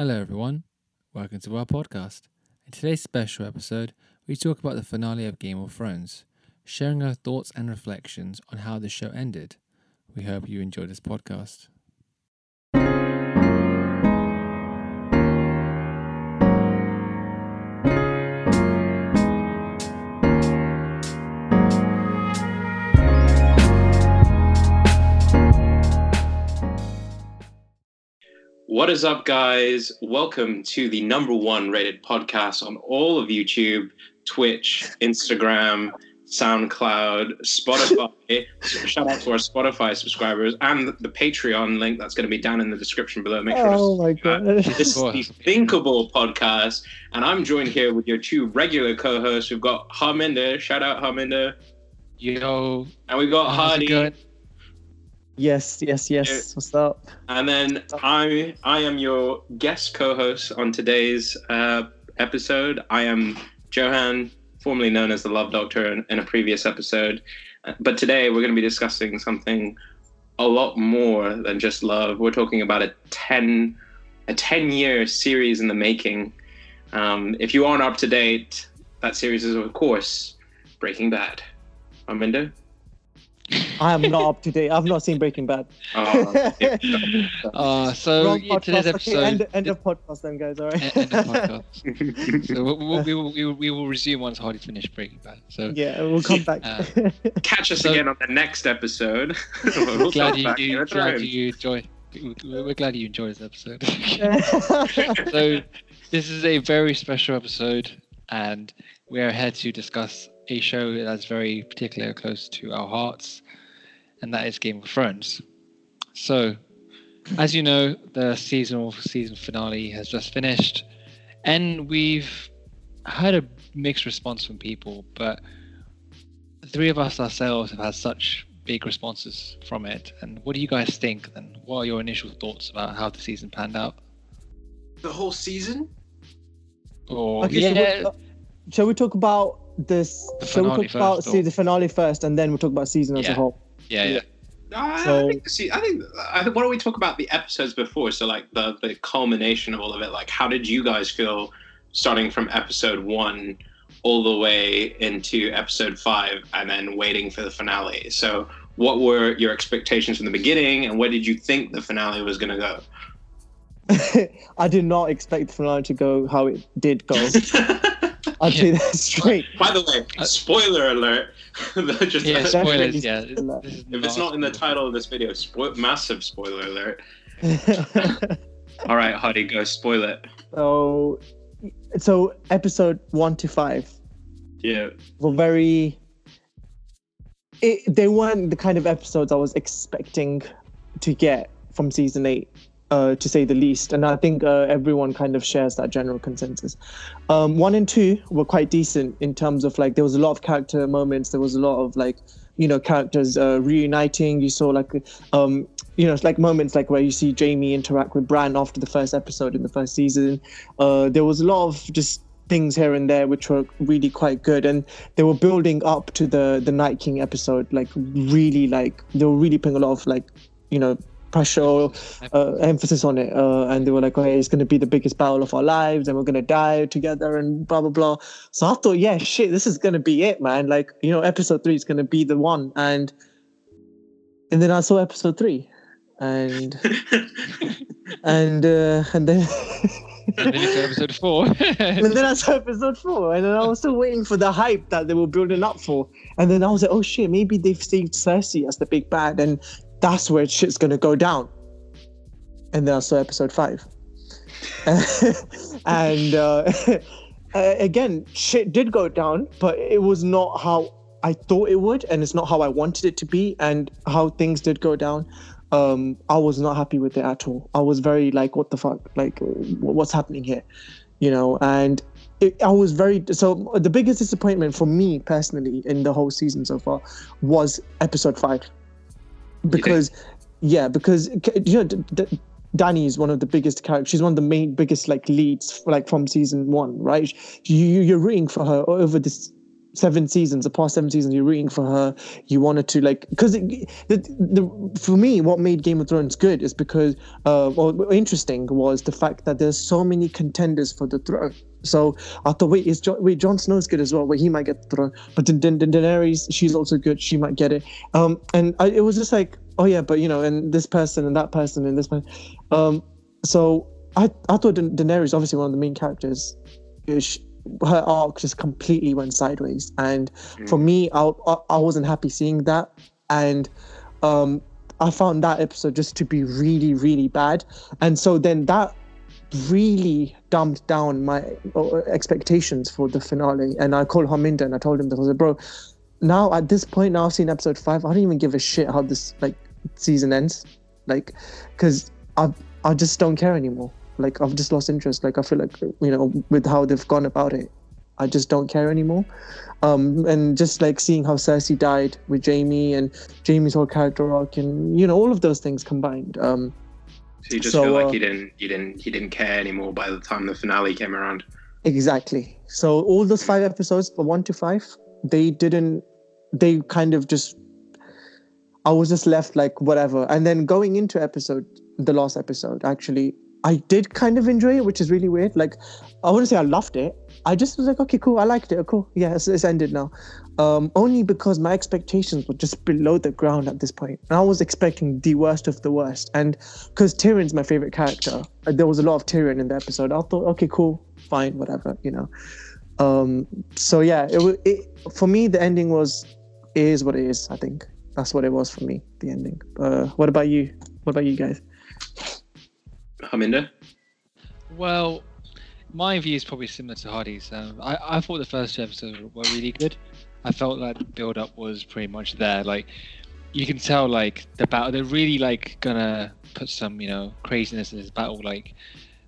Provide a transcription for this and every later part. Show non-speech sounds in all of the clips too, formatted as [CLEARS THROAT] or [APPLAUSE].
Hello, everyone. Welcome to our podcast. In today's special episode, we talk about the finale of Game of Thrones, sharing our thoughts and reflections on how the show ended. We hope you enjoy this podcast. What is up, guys? Welcome to the number one rated podcast on all of YouTube, Twitch, Instagram, SoundCloud, Spotify. [LAUGHS] Shout out to our Spotify subscribers and the Patreon link that's going to be down in the description below. Make sure Oh to my subscribe. god. This is the [LAUGHS] Thinkable podcast, and I'm joined here with your two regular co-hosts. We've got Harminder, shout out Harminder, Yo, and we've got how's it Hardy. Yes, yes, yes. What's up? And then I I am your guest co-host on today's uh, episode. I am Johan, formerly known as the Love Doctor in, in a previous episode. Uh, But today we're going to be discussing something a lot more than just love. We're talking about a 10 a 10 year series in the making. Um, if you aren't up to date, that series is of course Breaking Bad. Harminder? I am not up to date. I've not seen Breaking Bad. Oh, [LAUGHS] Uh, so Wrong in today's podcast. Okay, end, end of podcast then, guys. All e- end of podcast. [LAUGHS] so we, we, we, will, we, will, we will resume once Hardy finished Breaking Bad. So yeah, we'll come back. Uh, [LAUGHS] Catch us So- again on the next episode. We'll glad you, about you glad you enjoy. We're glad you enjoyed this episode. so this is a very special episode and we are here to discuss a show that's very particularly close to our hearts and that is game of thrones. So as you know the seasonal season finale has just finished and we've had a mixed response from people but the three of us ourselves have had such big responses from it. And what do you guys think and what are your initial thoughts about how the season panned out? The whole season? or okay, yeah. so we, uh, shall we talk about this? The shall we finale talk about first, see the finale first, and then we'll talk about season as a whole? yeah yeah I, So- I think, see, I think, I think, why don't we talk about the episodes before? So, like, the, the culmination of all of it. Like, how did you guys feel starting from episode one all the way into episode five and then waiting for the finale? So, what were your expectations from the beginning and where did you think the finale was going to go? [LAUGHS] I did not expect the finale to go how it did go. [LAUGHS] I'll tell you that straight. By the way, Uh, spoiler alert. [LAUGHS] Just yeah That's spoilers yeah spoiler. This if it's not in the title of this video, spo- massive spoiler alert. [LAUGHS] All right, Hardy, go spoil it. so, so episode one to five Yeah. were very it, they weren't the kind of episodes I was expecting to get from season eight, uh, to say the least. And I think uh, everyone kind of shares that general consensus. Um, one and two were quite decent in terms of like there was a lot of character moments. There was a lot of like you know characters uh, reuniting. You saw like um, you know it's like moments like where you see Jaime interact with Bran after the first episode in the first season. Uh, there was a lot of just things here and there which were really quite good and they were building up to the the night king episode like really like they were really putting a lot of like you know pressure or uh, emphasis on it uh, and they were like okay it's going to be the biggest battle of our lives and we're going to die together and blah blah blah. So i thought yeah shit this is going to be it man. Like you know episode three is going to be the one and and then i saw episode three and [LAUGHS] and uh and then and then into episode four. [LAUGHS] And then I saw episode four, and then I was still waiting for the hype that they were building up for. And then I was like, oh shit, maybe they've saved Cersei as the big bad, and that's where shit's gonna go down. And then I saw episode five. [LAUGHS] and uh, [LAUGHS] again, shit did go down, but it was not how I thought it would, and it's not how I wanted it to be, and how things did go down. Um, I was not happy with it at all. I was very like, what the fuck? Like, what's happening here? You know, and it, I was very so. The biggest disappointment for me personally in the whole season so far was episode five, because yeah, because you know, D- D- Danny is one of the biggest characters. She's one of the main biggest like leads like from season one, right? You you- you're rooting for her over this seven seasons, the past seven seasons, you're rooting for her. You wanted to like because the, the for me, what made Game of Thrones good is because uh, well, interesting was the fact that there's so many contenders for the throne. So I thought, wait, is Jon, wait, Jon Snow's good as well. Wait, he might get the throne, but then da- Da- Daenerys, she's also good. She might get it. Um, and I, it was just like, oh yeah, but you know, and this person and that person and this person. Um, so I I thought Da- Daenerys, obviously one of the main characters, she, her arc just completely went sideways, and for me, I, I I wasn't happy seeing that, and um, I found that episode just to be really really bad, and so then that really dumbed down my uh, expectations for the finale. And I called Harminder and I told him that I was like, bro, now at this point, now I've seen episode five, I don't even give a shit how this like season ends, like, because I I just don't care anymore. Like I've just lost interest. Like I feel like you know with how they've gone about it, I just don't care anymore. Um, and just like seeing how Cersei died with Jaime and Jaime's whole character arc and you know all of those things combined. Um, So you just So, feel uh, like you didn't, you didn't, he didn't care anymore by the time the finale came around. Exactly. So all those five episodes, from one to five, they didn't. They kind of just. I was just left like whatever, and then going into episode, the last episode, actually, I did kind of enjoy it, which is really weird. Like, I wouldn't say I loved it. I just was like, okay, cool, I liked it. Cool, yeah, it's, it's ended now. Um, only because my expectations were just below the ground at this point, and I was expecting the worst of the worst. And because Tyrion's my favorite character, there was a lot of Tyrion in the episode. I thought, okay, cool, fine, whatever, you know. Um, so yeah, it it, for me. The ending was is what it is. I think that's what it was for me. The ending. Uh, what about you? What about you guys? Harminder? Well, my view is probably similar to Hardy's. Um, I, I thought the first two episodes were really good. I felt like the build up was pretty much there. Like you can tell, like the battle, they're really like gonna put some, you know, craziness in this battle. Like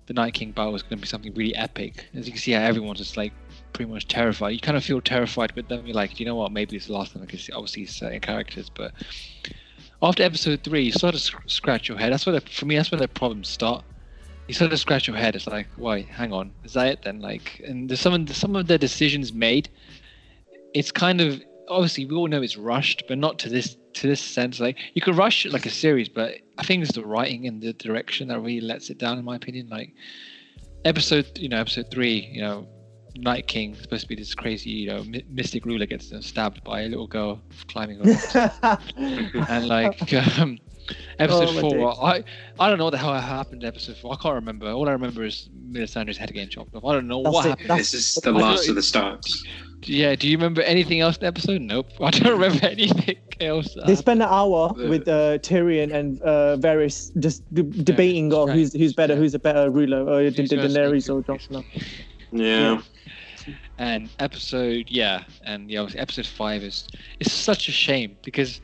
the Night King battle is gonna be something really epic. As you can see, how everyone's just like pretty much terrified. You kind of feel terrified with them. You're like, you know what? Maybe it's the last time I can see obviously certain characters, but after episode three, you start to sc- scratch your head. That's where the, for me, that's where the problems start you sort of scratch your head. It's like, why? hang on, is that it then? Like, and there's some of the, some of the decisions made. It's kind of obviously we all know it's rushed, but not to this to this sense. Like you could rush like a series, but I think it's the writing and the direction that really lets it down, in my opinion. Like episode, you know, episode three, you know, Night King supposed to be this crazy, you know, my- mystic ruler gets uh, stabbed by a little girl climbing [LAUGHS] and like. [LAUGHS] Um, Episode Oh, my four, I I don't know what the hell happened in episode four. I can't remember. All I remember is Melisandre's head getting chopped off. I don't know That's what it. happened. This is the last of the starts. Yeah, do you remember anything else in the episode? Nope. [LAUGHS] I don't remember anything else. They spend an hour with uh, Tyrion and uh, Varys just d- debating on right. who's who's better, Yeah. who's a better ruler, or Who's Da- Da- Daenerys or through, Jon Snow. Yeah. and episode yeah and yeah episode five is it's such a shame because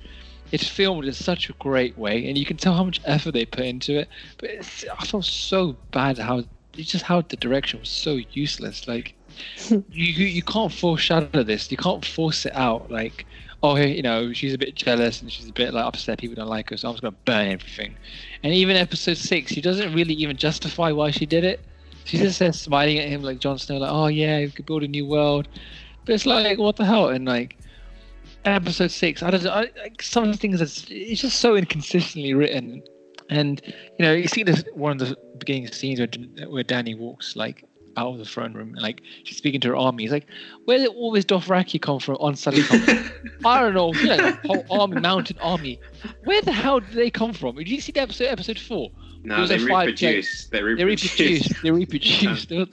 it's filmed in such a great way and you can tell how much effort they put into it but it's, i felt so bad how it's just how the direction was so useless like [LAUGHS] you, you you can't foreshadow this you can't force it out like oh you know she's a bit jealous and she's a bit like upset people don't like her so i'm just gonna burn everything. And even episode six she doesn't really even justify why she did it. She just says smiling at him like Jon Snow, like, "Oh yeah, we could build a new world," but it's like, what the hell? And like, episode six, I don't know. I, like, some of the things that's it's just so inconsistently written, and you know, you see this one of the beginning scenes where where Danny walks like out of the throne room and like she's speaking to her army. He's like, "Where did all this Dothraki come from? Unsullied? [LAUGHS] I don't know. You know, whole army, mountain army. Where the hell did they come from? Did you see the episode, episode four? No, they a five- reproduce. They They reproduce. reproduced. They reproduced. [LAUGHS] There was,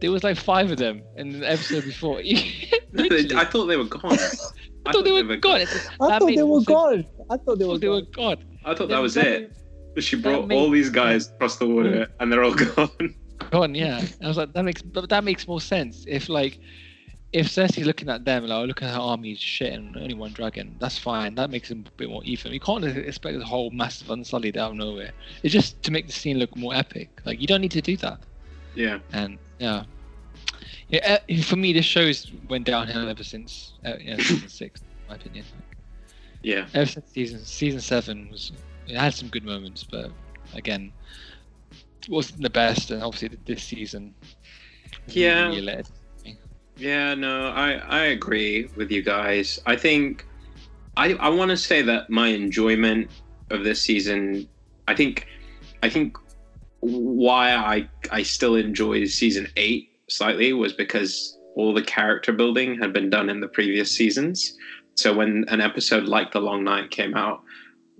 there was like five of them in the episode before. [LAUGHS] They-. I thought they were gone. I thought they were gone. I thought they were gone. I thought they were they were gone. gone. I thought that was it. But she brought all these guys across the water, and they're all [LAUGHS] gone. Gone, yeah. I was like, that makes that makes more sense. If like, if Cersei's looking at them, like, oh, look at her army, shit, and only one dragon. That's fine. That makes it a bit more even. You can't expect the whole massive unsullied out of nowhere. It's just to make the scene look more epic. Like you don't need to do that. Yeah. and yeah, yeah. uh, For me, this show's went downhill ever since uh, yeah, season [LAUGHS] six, in my opinion. Yeah. Ever since season season seven was, it had some good moments, but again, it wasn't the best. And obviously, this season, Yeah. really Yeah, no, I, I agree with you guys. I think I I want to say that my enjoyment of this season, I think I think why I I still enjoy season 8 slightly was because all the character building had been done in the previous seasons. So when an episode like The Long Night came out,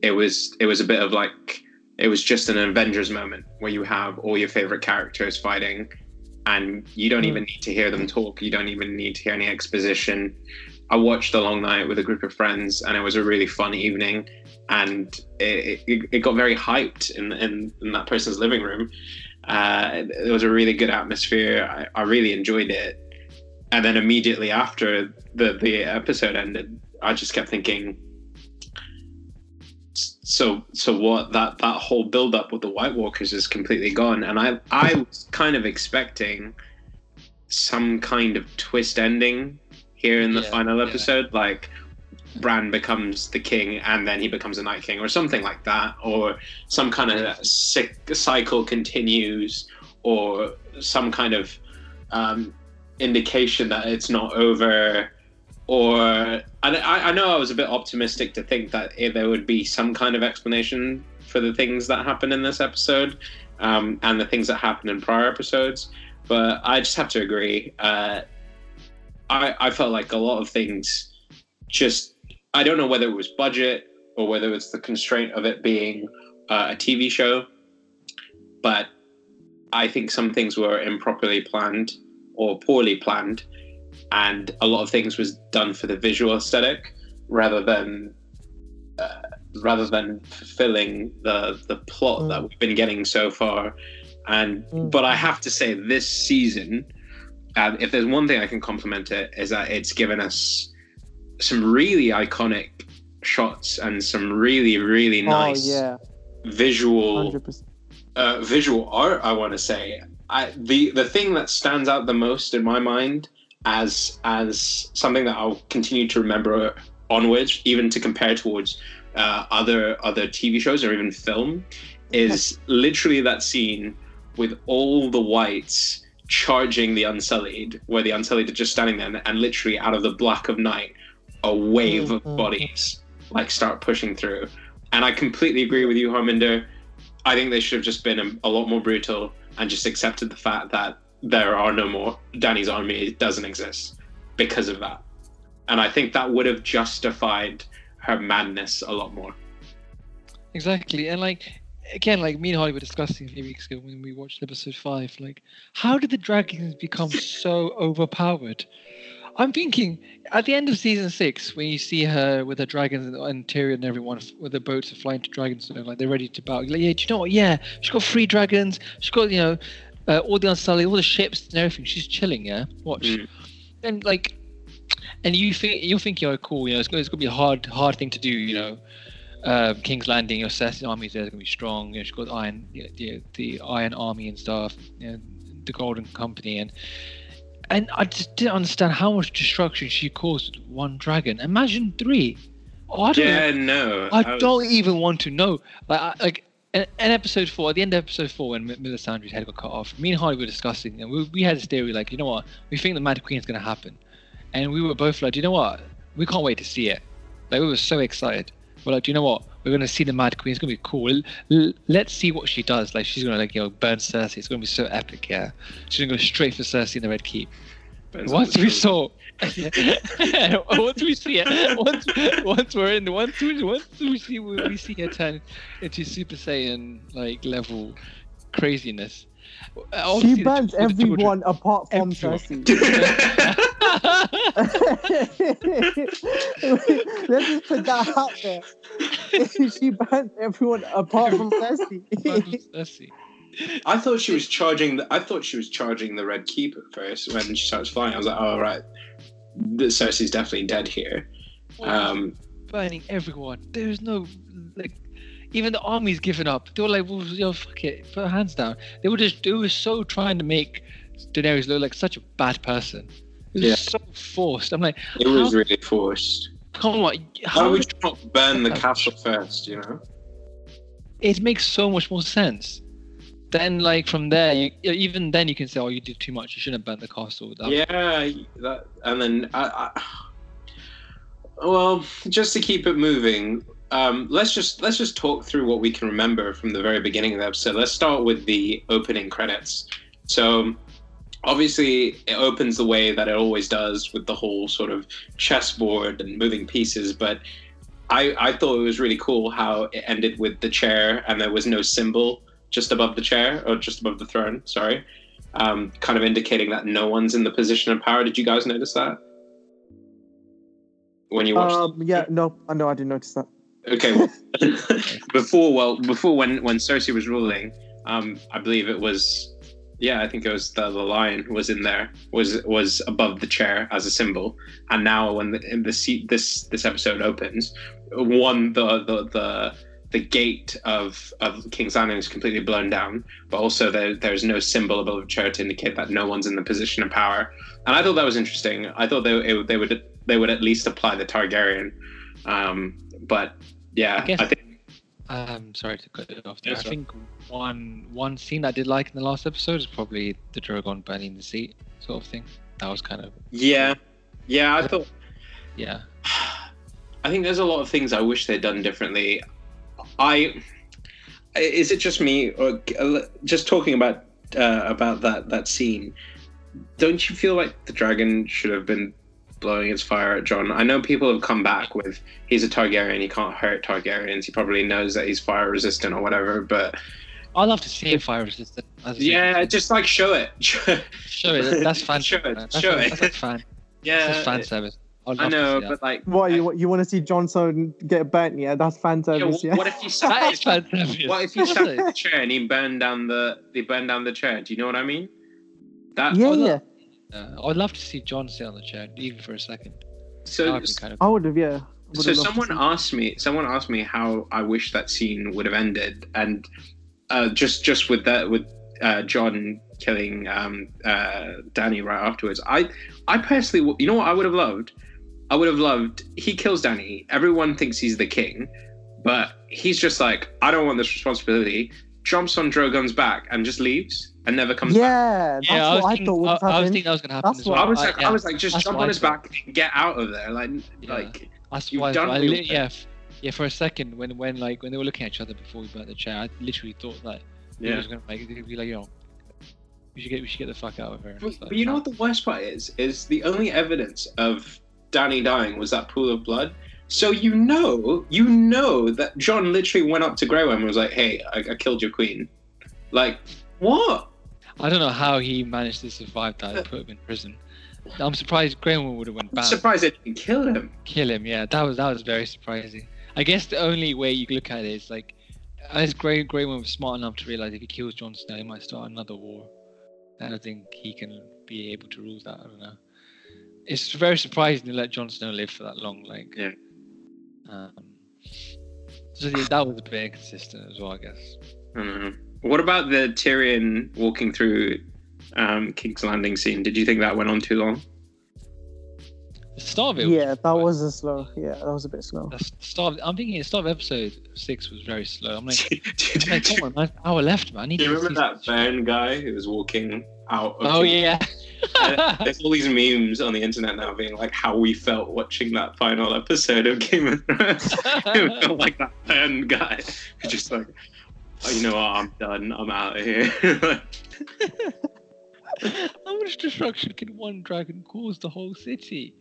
it was it was a bit of like it was just an Avengers moment where you have all your favorite characters fighting and you don't hmm. even need to hear them talk. You don't even need to hear any exposition. I watched The Long Night with a group of friends, and it was a really fun evening. And it, it, it got very hyped in, in, in, that person's living room. Uh, it was a really good atmosphere. I, I really enjoyed it. And then immediately after the, the episode ended, I just kept thinking, so so what that that whole build up with the white walkers is completely gone and i i was kind of expecting some kind of twist ending here in the yeah, final episode yeah. like bran becomes the king and then he becomes a night king or something like that or some kind of cycle continues or some kind of um, indication that it's not over or I, I know I was a bit optimistic to think that there would be some kind of explanation for the things that happened in this episode um, and the things that happened in prior episodes, but I just have to agree. Uh, I I felt like a lot of things just I don't know whether it was budget or whether it's the constraint of it being uh, a TV show, but I think some things were improperly planned or poorly planned and a lot of things was done for the visual aesthetic rather than uh, rather than fulfilling the the plot mm. that we've been getting so far. And mm. but I have to say, this season, uh, if there's one thing I can compliment it, is that it's given us some really iconic shots and some really really oh, nice oh, yeah. visual uh, visual art. I want to say. I, the the thing that stands out the most in my mind as as something that I'll continue to remember onwards, even to compare towards uh, other other TV shows or even film, is literally that scene with all the whites charging the Unsullied, where the Unsullied are just standing there, and, and literally out of the black of night, a wave mm-hmm. of bodies like start pushing through. And I completely agree with you, Harminder. I think they should have just been a, a lot more brutal and just accepted the fact that there are no more Danny's army It doesn't exist because of that. And I think that would have justified her madness a lot more. Exactly. And like again, like me and Hardy were discussing a few weeks ago when we watched episode five, like how did the dragons become so overpowered? I'm thinking at the end of season six, when you see her with her dragons and Tyrion and everyone with the boats are flying to dragons, like they're ready to battle. Like, yeah, do you know what? Yeah, she's got three dragons. She's got you know uh, all the Unsullied, all the ships and everything. She's chilling, yeah. Watch, mm. and like, and you think you're thinking, oh, cool, you know, it's gonna, it's gonna be a hard, hard thing to do, you know. Uh, King's Landing, your Cersei army there is gonna be strong. You know, she's got Iron, the, the Iron Army and stuff, you know, the Golden Company, and and I just didn't understand how much destruction she caused one dragon. Imagine three. Oh, I don't yeah, know. no. I, I was... don't even want to know. Like, I, like in, episode four, at the end of episode four, when Melisandre's head got cut off, me and Hardy were discussing, and we, we had this theory, like, you know what, we think the Mad Queen is going to happen, and we were both like, you know what, we can't wait to see it. Like, we were so excited. We're like, do you know what, we're going to see the Mad Queen. It's going to be cool. L- let's see what she does. Like, she's going to like, you know, burn Cersei. It's going to be so epic. Yeah, she's going to go straight for Cersei in the Red Keep. Once we saw, [LAUGHS] once we see it, once once we're in, once we once we see we see her turn into Super Saiyan like level craziness. She burns everyone apart from Cersei. [LAUGHS] Let's just put that out there. [LAUGHS] she burns everyone apart from Cersei. Cersei. I thought she was charging. The, I thought she was charging the red keep at first when she starts flying. I was like, "Oh right, the Cersei's definitely dead here." Um, burning everyone. There's no like, even the army's given up. They were like, "Well, yo, fuck it, put our hands down." They were just, they were so trying to make Daenerys look like such a bad person. It was yeah. so forced. I'm like, it was really forced. Come on, how would you not burn the [LAUGHS] castle first? You know, it makes so much more sense then like from there, you, even then you can say, oh, you did too much. You shouldn't have burnt the castle. That, Yeah, that, and then I, I, well, just to keep it moving, um, let's just let's just talk through what we can remember from the very beginning of the episode. Let's start with the opening credits. So, obviously, it opens the way that it always does with the whole sort of chessboard and moving pieces. But I I thought it was really cool how it ended with the chair and there was no symbol just above the chair or just above the throne. Sorry um, kind of indicating that no one's in the position of power. Did you guys notice that when you watched? Um, yeah, no, know I didn't notice that. Okay, well, [LAUGHS] before well before when when Cersei was ruling, um, I believe it was yeah, I think it was the, the lion was in there was was above the chair as a symbol, and now when the in the seat this this episode opens, one the the the the gate of, of King's Landing is completely blown down, but also there, there's no symbol above the chair to indicate that no one's in the position of power. And I thought that was interesting. I thought they, it, they would they would at least apply the Targaryen. Um, but yeah, I guess- I think Um, sorry to cut it off there. Yes, I think one one scene I did like in the last episode is probably the Drogon burning the seat sort of thing. That was kind of yeah, yeah. I thought yeah. [SIGHS] I think there's a lot of things I wish they'd done differently. I is it just me or just talking about uh, about that that scene? Don't you feel like the dragon should have been blowing its fire at Jon? I know people have come back with he's a Targaryen, he can't hurt Targaryens. He probably knows that he's fire resistant or whatever. But I'd love to see a fire resistant. yeah, secret. just like [LAUGHS] show it. show it. That's fan. Show it, That's, show that's, it. that's fan. [LAUGHS] yeah, That's fan service. I'd I love to know, but like, What you you want to see Jon Snow get burnt? Yeah, that's fan yeah, service. Yeah. what if he [LAUGHS] sat that is fan service. What if he sat in the chair and he burned down the they burned down the chair? Do you know what I mean? That yeah, Oh, no. Yeah. Uh, I'd love to see Jon sit on the chair, even for a second. So would kind of. I would have. Yeah. I so would've someone asked me someone asked me how I wish that scene would have ended and uh, just just with that with uh, Jon killing um, uh, Danny right afterwards. I I personally you know what I would have loved? I would have loved he kills Danny. Everyone thinks he's the king, but he's just like I don't want this responsibility. Jumps on Drogon's back and just leaves and never comes back. Yeah, that's yeah, I was, what I thinking, thought would I, have I was happened. thinking that was going to happen That's as well. I was like, yeah, I was like, just jump on his back and get out of there. Like, Yeah. like, That's You've why done I what you li- yeah, f- yeah. For a second, when when like when they were looking at each other before we burnt the chair, I literally thought that he yeah. was gonna like he'd be like, yo, we should get we should get the fuck out of here. But, but you know what the worst part is? Is the only evidence of Danny dying was that pool of blood. So you know, you know that Jon literally went up to Worm and was like, "Hey, I, I killed your queen." Like, what? I don't know how he managed to survive that and put him in prison. I'm surprised Grey Worm would have went I'm back. surprised it didn't kill him. Kill him, yeah. That was that was very surprising. I guess the only way you look at it is like, as Grey Worm was smart enough to realize if he kills Jon Snow, he might start another war. I don't think he can be able to rule that. I don't know. It's very surprising to let Jon Snow live for that long. Like, Yeah. Um, so yeah, that was a bit inconsistent as well, I guess. I don't. What about the Tyrion walking through um, King's Landing scene? Did you think that went on too long? The start of it. was Yeah, that quite- was a slow. Yeah, that was a bit slow. The s- start. I'm thinking the start of episode six was very slow. I'm like, [LAUGHS] do, I'm like come on, an hour left, man. I need you to remember that some- Baron guy who was walking out? Of Oh yeah. [LAUGHS] There's all these memes on the internet now being like how we felt watching that final episode of Game of Thrones. [LAUGHS] it felt like that Burn guy. Just like, oh, you know what, I'm done. I'm out of here. [LAUGHS] How much destruction can one dragon cause the whole city?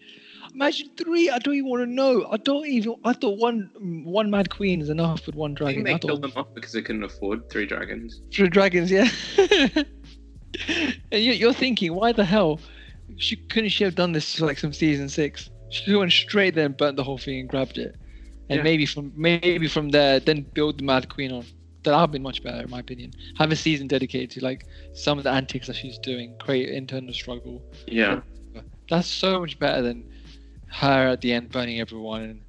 Imagine three. I don't even want to know. I don't even. I thought one one mad queen is enough with one I dragon. think I they killed thought them off because they couldn't afford three dragons. three dragons. Yeah. [LAUGHS] and you, you're thinking, why the hell? She couldn't she have done this like some season six? She went straight there and burnt the whole thing and grabbed it, and Yeah. maybe from maybe from there then build the mad queen on. That would have been much better in my opinion. Have a season dedicated to like some of the antics that she's doing, create internal struggle. Yeah. That's so much better than her at the end burning everyone and,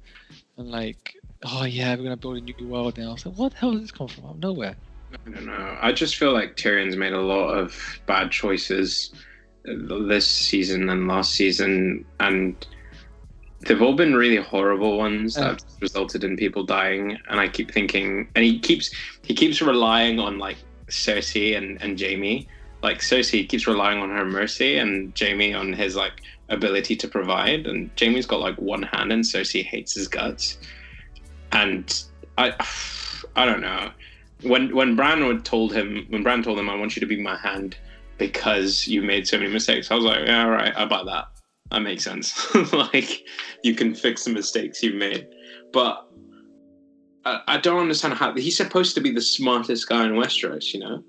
and like, oh yeah, we're gonna build a new world now. So what the hell does this come from? Out of nowhere. I don't know. I just feel like Tyrion's made a lot of bad choices this season and last season, and they've all been really horrible ones that have resulted in people dying. And I keep thinking, and he keeps he keeps relying on like Cersei and and Jaime. Like Cersei keeps relying on her mercy, and Jaime on his like ability to provide. And Jaime's got like one hand, and Cersei hates his guts. And I, [SIGHS] I don't know. When when Bran told him, when Bran told him, "I want you to be my hand because you made so many mistakes," I was like, "Yeah, all right, I buy that. That makes sense. [LAUGHS] like you can fix the mistakes you've made." But I, I don't understand how he's supposed to be the smartest guy in Westeros, you know.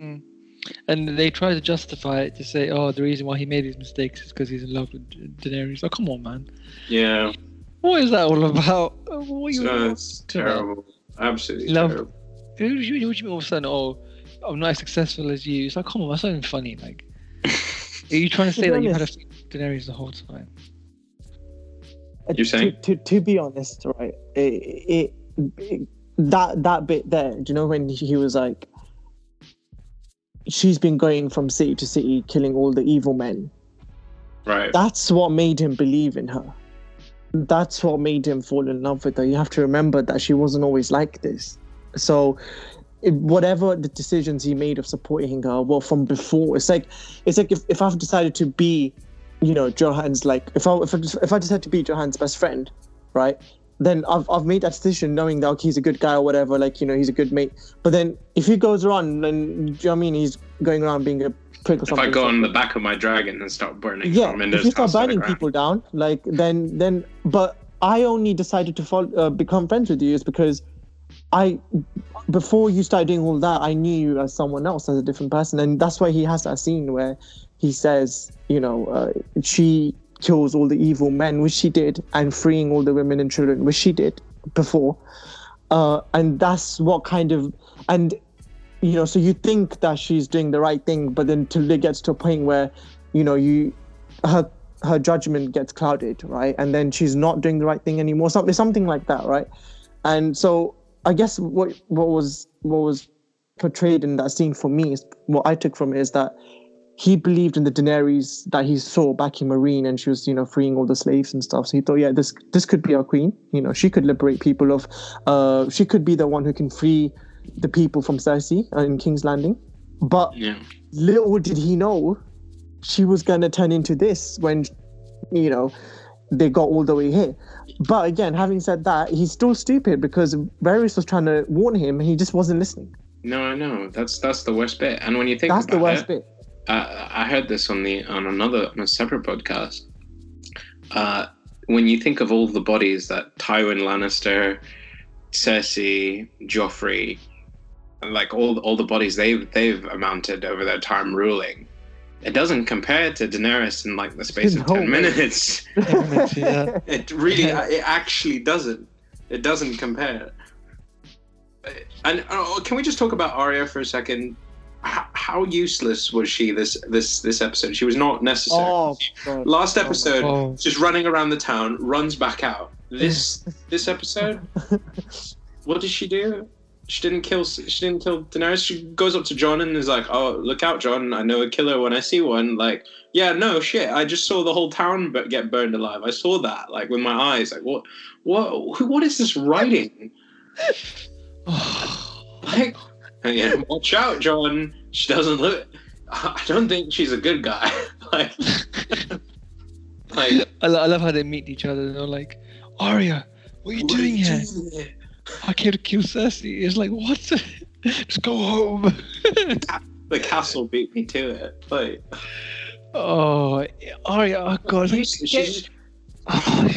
Mm. And they try to justify it to say, "Oh, the reason why he made these mistakes is because he's in love with Daenerys." Oh, come on, man! Yeah, What is that all about? What are you? it's terrible. Absolutely Love- terrible. What do you, you mean all of a sudden? Oh, I'm not as successful as you. It's like, come on, that's not even funny. Like, [LAUGHS] are you trying to To say be that you had a honest- feeling Daenerys the whole time? Uh, You're saying? to, to, to be honest, right? It, it, it that that bit there. Do you know when he was like, she's been going from city to city, killing all the evil men. Right. That's what made him believe in her. That's what made him fall in love with her. You have to remember that she wasn't always like this. So, whatever the decisions he made of supporting her were from before. It's like, it's like if, if I've decided to be, you know, Johan's like, if I if I, if I decided to be Johan's best friend, right? Then I've, I've made that decision knowing that okay, he's a good guy or whatever, like you know he's a good mate. But then if he goes around and do you know what I mean he's going around being a prick or If something. I go on the back of my dragon and start burning yeah, if you start house to the burning people down, like then then but I only decided to follow, uh, become friends with you is because I before you started doing all that, I knew you as someone else, as a different person, and that's why he has that scene where he says, you know, uh, she kills all the evil men, which she did, and freeing all the women and children, which she did before, uh, and that's what kind of and you know, so you think that she's doing the right thing, but then till it gets to a point where, you know, you her her judgment gets clouded, right? And then she's not doing the right thing anymore. Something something like that, right? And so I guess what what was what was portrayed in that scene for me is what I took from it is that he believed in the Daenerys that he saw back in Meereen, and she was, you know, freeing all the slaves and stuff. So he thought, yeah, this this could be our queen. You know, she could liberate people of, uh, she could be the one who can free the people from Cersei uh, in King's Landing. But Yeah. little did he know she was going to turn into this when you know they got all the way here but again having said that he's still stupid because Varys was trying to warn him and he just wasn't listening No, I know. That's that's the worst bit. And when you think that's the worst it, bit uh, I heard this on the on another on a separate podcast. Uh, when you think of all the bodies that Tywin Lannister, Cersei, Joffrey, like all all the bodies they've they've amounted over their time ruling, it doesn't compare to Daenerys in like the space of No, ten [LAUGHS] minutes. yeah. [LAUGHS] It really, it actually doesn't. It doesn't compare. And uh, can we just talk about Arya for a second? How, how useless was she this this this episode? She was not necessary. oh God. Last episode, Oh. just running around the town, runs back out. This this episode, [LAUGHS] what did she do? She didn't kill. She didn't kill Daenerys. She goes up to Jon and is like, "Oh, look out, Jon! I know a killer when I see one." Like, yeah, no shit. I just saw the whole town get burned alive. I saw that, like, with my eyes. Like, what? What? who- What is this writing? [SIGHS] Like, yeah, watch out, Jon. She doesn't look. I don't think she's a good guy. [LAUGHS] like, [LAUGHS] like. I, love how they meet each other they're like, Arya, what are you doing here? I came to kill Cersei. It's like, what? [LAUGHS] Just go home. The castle beat me to it. Like, oh, Arya, oh god. like, she's, get- she's, oh,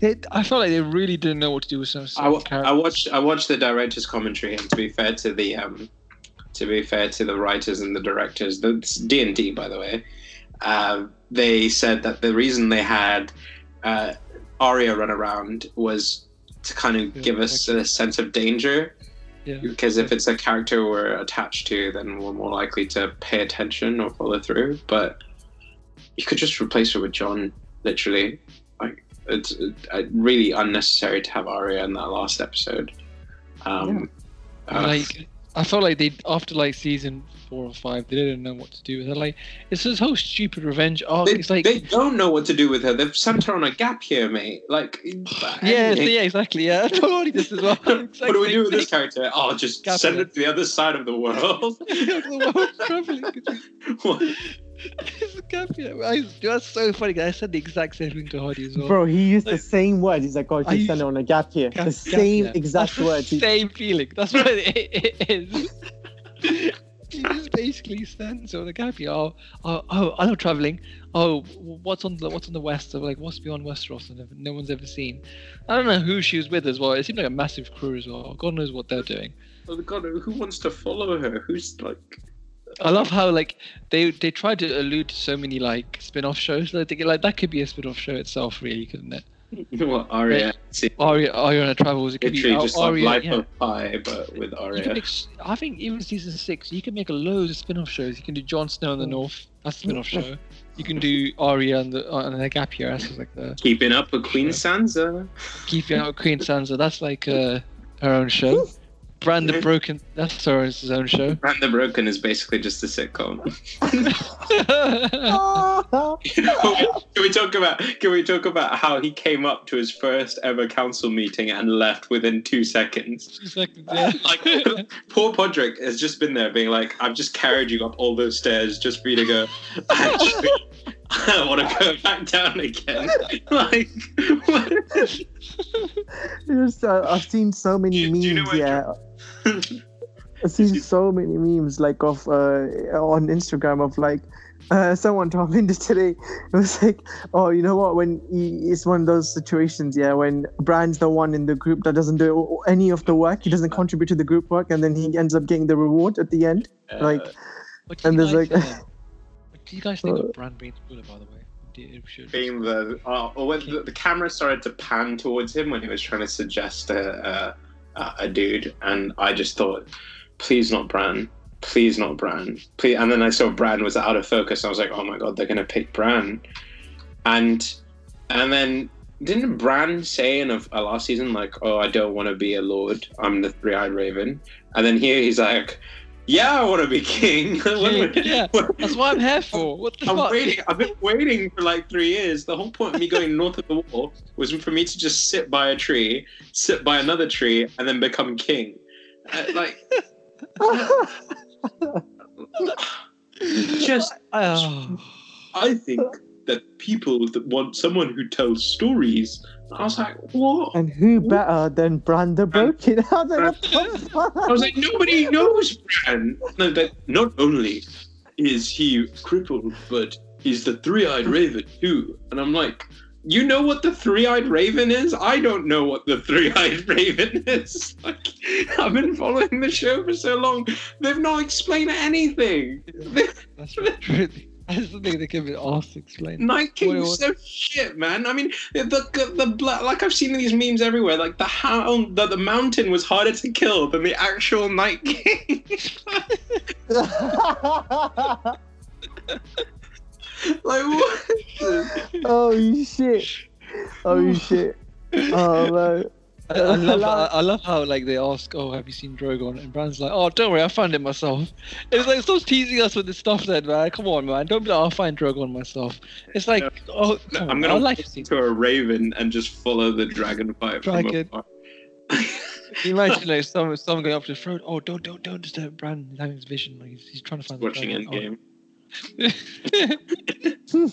they, I felt like they really didn't know what to do with some, I, some wa- I watched I watched the director's commentary, and to be fair to the um, to be fair to the writers and the directors, that's D and D by the way. Uh, they said that the reason they had uh, Arya run around was to kind of Yeah, give us a sense of danger. Yeah. Because if it's a character we're attached to, then we're more likely to pay attention or follow through. But you could just replace her with Jon, literally. Like it's uh, really unnecessary to have Arya in that last episode. Um, uh, like I felt like they after like season four or five, they didn't know what to do with her. Like it's this whole stupid revenge arc. They, it's like they don't know what to do with her. They've sent her on a gap year, mate. Like, [LAUGHS] yeah, anyway. yeah, exactly. Yeah, I you this as well. [LAUGHS] What do we do with this Exactly. character? Oh, just Gap send year. it to the other side of the world. [LAUGHS] the world traveling between- It's a gap year. I, that's so funny. 'cause I said the exact same thing to Hardy as well. Bro, he used the same word. He's like, oh, I just on a gap here. Gap- the gap same exact That's the words. Same feeling. That's what it, it is. [LAUGHS] he just basically stands on the gap here. Oh, oh, oh, I love traveling. Oh, what's on the what's on the west? Of like what's beyond Westeros and no one's ever seen. I don't know who she was with as well. It seemed like a massive crew as well. God knows what they're doing. Oh God, who wants to follow her? Who's like? I love how like they they tried to allude to so many like spin-off shows. Like, they, like that could be a spin-off show itself, really, couldn't it? [LAUGHS] What Arya? See, Arya, Arya Travels. It could literally be just like Arya. Life yeah. of Pi, but with You can Arya. make, s- I think even season six, you can make a loads of spin-off shows. You can do Jon Snow in the North. That's a spin-off show. You can do Arya and the and the Gap Year. That's like the Keeping up with Queen Sansa. Keeping Up with Queen Sansa. That's like uh, her own show. Bran the mm-hmm. Broken. That's her his own show. Bran the Broken is basically just a sitcom. [LAUGHS] Can we talk about can we talk about how he came up to his first ever council meeting and left within two seconds? It's like, yeah. [LAUGHS] Like poor Podrick has just been there being like, I've just carried you up all those stairs just for you to go, [LAUGHS] actually I want to go back down again. [LAUGHS] like what? Just, uh, I've seen so many Do- do you know memes. Yeah, I've seen so many memes like of uh, on Instagram of like uh, someone told me this today. It was like, oh, you know what? When he, it's one of those situations, yeah, when Bran's the one in the group that doesn't do any of the work, he doesn't contribute to the group work, and then he ends up getting the reward at the end. Like, And there's guys, like- uh, what [LAUGHS] do you guys think Uh, of Bran being spoiler, by the way? Do you- should- being the uh, or when the, the camera started to pan towards him when he was trying to suggest a a, a dude, and I just thought, please not Bran, please not Bran, please. And then I saw Bran was out of focus, and I was like, oh my god, they're gonna pick Bran, and and then. Didn't Bran say in a, a last season like, "Oh, I don't want to be a lord. I'm the three-eyed raven," and then here he's like, "Yeah, I want to be king." [LAUGHS] When- yeah, that's what I'm here for. What the I'm fuck? waiting. I've been waiting for like three years. The whole point of me going north of the wall was for me to just sit by a tree, sit by another tree, and then become king. Uh, like, [LAUGHS] just Oh. I think that people that want someone who tells stories. I was like, what? and who better than Bran the Broken? [LAUGHS] I was like, what the fuck? I was like, nobody knows Bran. No, that not only is he crippled, but he's the three-eyed raven too. And I'm like, you know what the three-eyed raven is? I don't know what the three-eyed [LAUGHS] raven is. [LAUGHS] Like, I've been following the show for so long. They've not explained anything. That's true. That's the think they can be asked to explain. Night What- King's so shit, man. I mean, the the, the like I've seen these memes everywhere. Like the hound, the, the mountain was harder to kill than the actual Night [LAUGHS] King. like what? oh shit! Oh shit! Oh [LAUGHS] man! I, I [LAUGHS] love I, I love how like they ask, "Oh, have you seen Drogon?" And Bran's like, "Oh, don't worry, I found it myself." [LAUGHS] It's like stop teasing us with this stuff, then, man. Come on, man. Don't be like, "I'll find Drogon myself." It's like, No. oh, No, come I'm gonna I'd like walk to a raven and just follow the dragon fight Dragon. from afar. You [LAUGHS] imagine like someone, someone going up to the throne? Oh, don't, don't, don't disturb Bran. He's having his vision. Like he's, he's trying to find the Watching dragon. Endgame. Oh.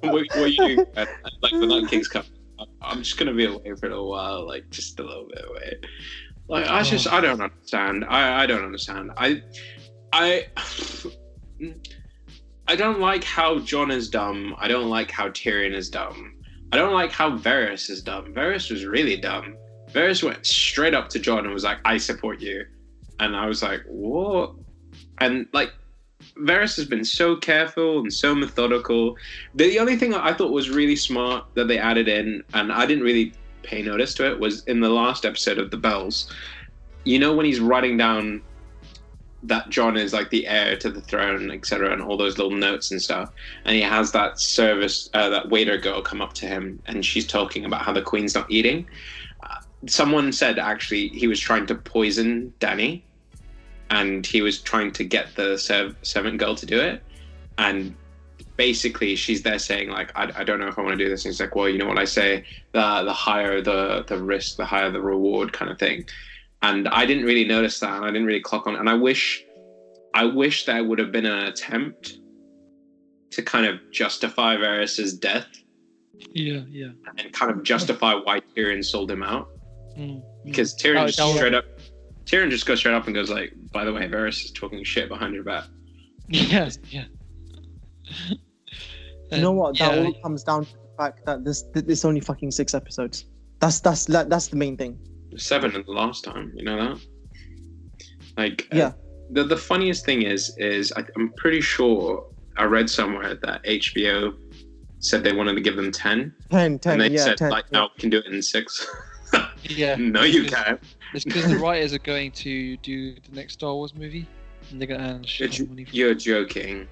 what, what are you doing? Like the Night King's coming. I'm just gonna be away for a little while, like just a little bit away. Like I just, I don't understand. I, I don't understand. I, I, [SIGHS] I don't like how Jon is dumb. I don't like how Tyrion is dumb. I don't like how Varys is dumb. Varys was really dumb. Varys went straight up to Jon and was like, "I support you," and I was like, "What?" And like, Varys has been so careful and so methodical. The, only thing I thought was really smart that they added in, and I didn't really pay notice to it, was in the last episode of The Bells. You know when he's writing down that Jon is like the heir to the throne, etc., and all those little notes and stuff, and he has that service, uh, that waiter girl come up to him, and she's talking about how the queen's not eating. Uh, someone said actually he was trying to poison Danny, and he was trying to get the serv- servant girl to do it, and basically she's there saying like I, I don't know if I want to do this. And he's like, well, you know what I say, the the higher the the risk, the higher the reward, kind of thing. And I didn't really notice that, and I didn't really clock on. And I wish, I wish there would have been an attempt to kind of justify Varys's death Yeah, yeah. and kind of justify why Tyrion sold him out Mm. because Tyrion Oh, just was- straight up Tyrion just goes straight up and goes like, by the way, Varys is talking shit behind your back. Yeah, yeah. You know what? That Yeah, all comes down to the fact that this this only fucking six episodes. That's that's that's the main thing. Seven in the last time, you know that? Like, uh, Yeah. the the funniest thing is, is I, I'm pretty sure I read somewhere that HBO said they wanted to give them ten, 10, 10, and they yeah, said 10. like, yeah. no, we can do it in six. [LAUGHS] yeah. no, you can't. It's because the writers are going to do the next Star Wars movie, and they're gonna earn a You're, shit ton jo- of money. From you're joking.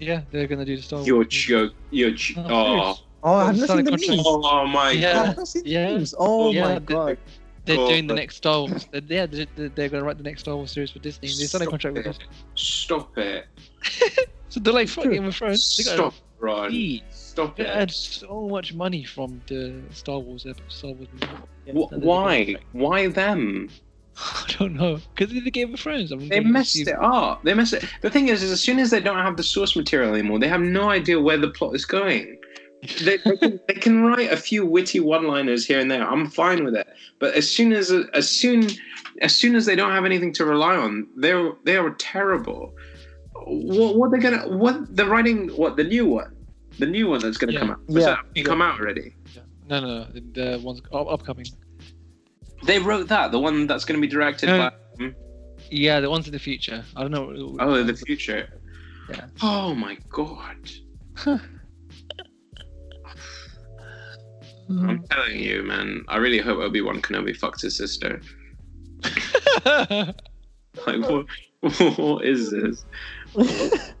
Yeah, they're gonna do the Star Wars. You're movie. You're j- Oh, of oh. Oh, I have not not seen the contract. memes. Oh my Yeah. God! have not seen the Yeah. memes. Oh Yeah, my god. They're God. doing the next Star Wars. They're, yeah, they're, they're, they're gonna write the next Star Wars series for Disney. They signed a Stop contract with us. Stop it! [LAUGHS] So they're like fucking Game of Thrones. Stop, Ron. Eat. Stop They it! They had so much money from the Star Wars ep- Star Wars movie. Wh- why? Why them? [LAUGHS] I don't know. Because they're the Game of Thrones. I'm They gonna messed see- it up. They messed it. The thing is, is as soon as they don't have the source material anymore, they have no idea where the plot is going. They, they, can, [LAUGHS] they can write a few witty one-liners here and there. I'm fine with it. But as soon as as soon as soon as they don't have anything to rely on, they're they are terrible. What what they gonna what the writing what the new one, the new one that's gonna Yeah. come out. Was Yeah. that you come out already? No, no, no. The, the one's up- upcoming. They wrote that the one that's gonna be directed No. by. Hmm? Yeah, the ones in the future. I don't know. Oh, in the future. Yeah. Oh my god. [LAUGHS] I'm telling you, man. I really hope Obi Wan Kenobi fucks his sister. [LAUGHS] Like, what? [LAUGHS] What is this?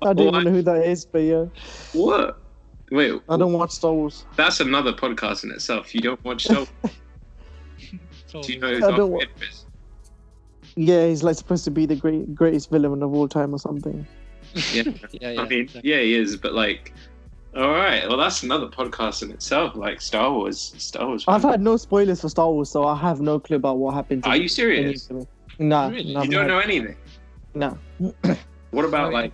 I don't even know who that is, but yeah, What? Wait, I don't watch Star Wars. that's another podcast in itself. You don't watch Star Wars. [LAUGHS] Do you know who I Darth don't wa- Vader is? Yeah, he's like supposed to be the great greatest villain of all time or something. [LAUGHS] Yeah. [LAUGHS] yeah, yeah. I mean, exactly. yeah, he is, but like, all right. Well, that's another podcast in itself. Like Star Wars. Star Wars. I've had no spoilers for Star Wars, so I have no clue about what happened. to Are you serious? No, them. Nah, Really? nah, You don't know anything. No, What about like?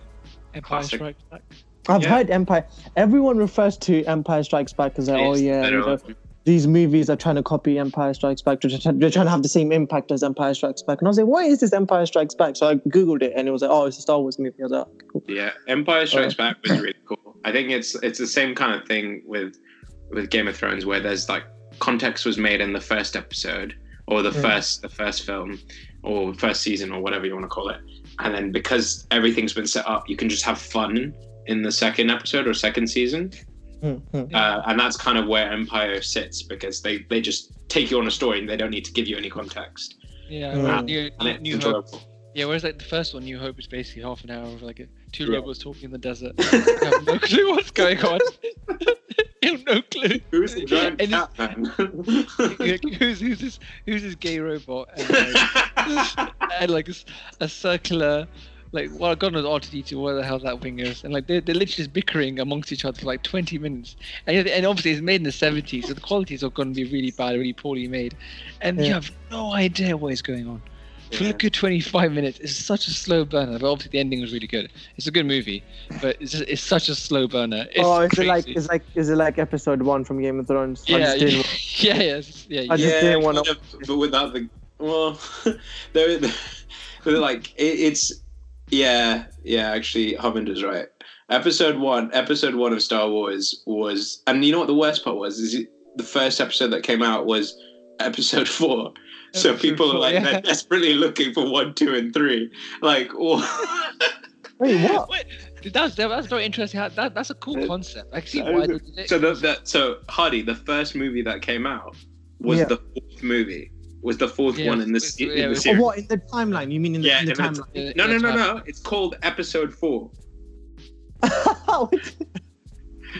Empire classic. Strikes Back. I've Yeah. heard Empire. Everyone refers to Empire Strikes Back as like, oh yeah, you know. these movies are trying to copy Empire Strikes Back. They're trying, they're trying to have the same impact as Empire Strikes Back. And I was like, what is this Empire Strikes Back? So I googled it, and it was like, oh, it's a Star Wars movie. I was like, oh, cool. Yeah, Empire Strikes Uh, Back was really cool. I think it's it's the same kind of thing with with Game of Thrones where there's like context was made in the first episode or the Yeah. first the first film or first season or whatever you want to call it. And then because everything's been set up, you can just have fun in the second episode or second season. Hmm, hmm. Uh, and that's kind of where Empire sits because they, they just take you on a story and they don't need to give you any context. Yeah, Mm. New, And New Hope. Yeah, whereas like the first one, New Hope is basically half an hour of like two Yeah. robots talking in the desert. [LAUGHS] you have no clue what's going on. [LAUGHS] you have no clue. Who's the giant And cat man? [LAUGHS] Like, who's who's this who's this gay robot and like, and like a, a circular like well God knows R2D2 what the hell that thing is and like they're, they're literally just bickering amongst each other for like 20 minutes. And, and obviously it's made in the 70s so the quality is going to be really bad really poorly made. And you have no idea what is going on. For Yeah. a good 25 minutes it's such a slow burner but obviously the ending was really good. It's a good movie but it's, just, it's such a slow burner. It's oh, is it like crazy. is like is it like episode one from Game of Thrones? I yeah just yeah, didn't- yeah. [LAUGHS] Yeah yeah, I just yeah, didn't wanna- but without the well, [LAUGHS] they're, they're [LAUGHS] like it, it's yeah, yeah. Actually, Harminder's right. Episode one, episode one of Star Wars was, and you know what the worst part was? Is it, the first episode that came out was episode [LAUGHS] four. So Episode people are like yeah. they're desperately looking for one, two, and three. Like, [LAUGHS] what? Wait, what? Wait, that's that's very interesting. That that's a cool concept. I see why they did it. so the, that so Hardy, the first movie that came out was Yeah. the fourth movie. Was the fourth Yeah, one in the, it's- in yeah, the it's- Oh, what in the timeline? You mean in the, Yeah, in the in the- timeline? Uh, No, no, no, no. It's called Episode Four. [LAUGHS]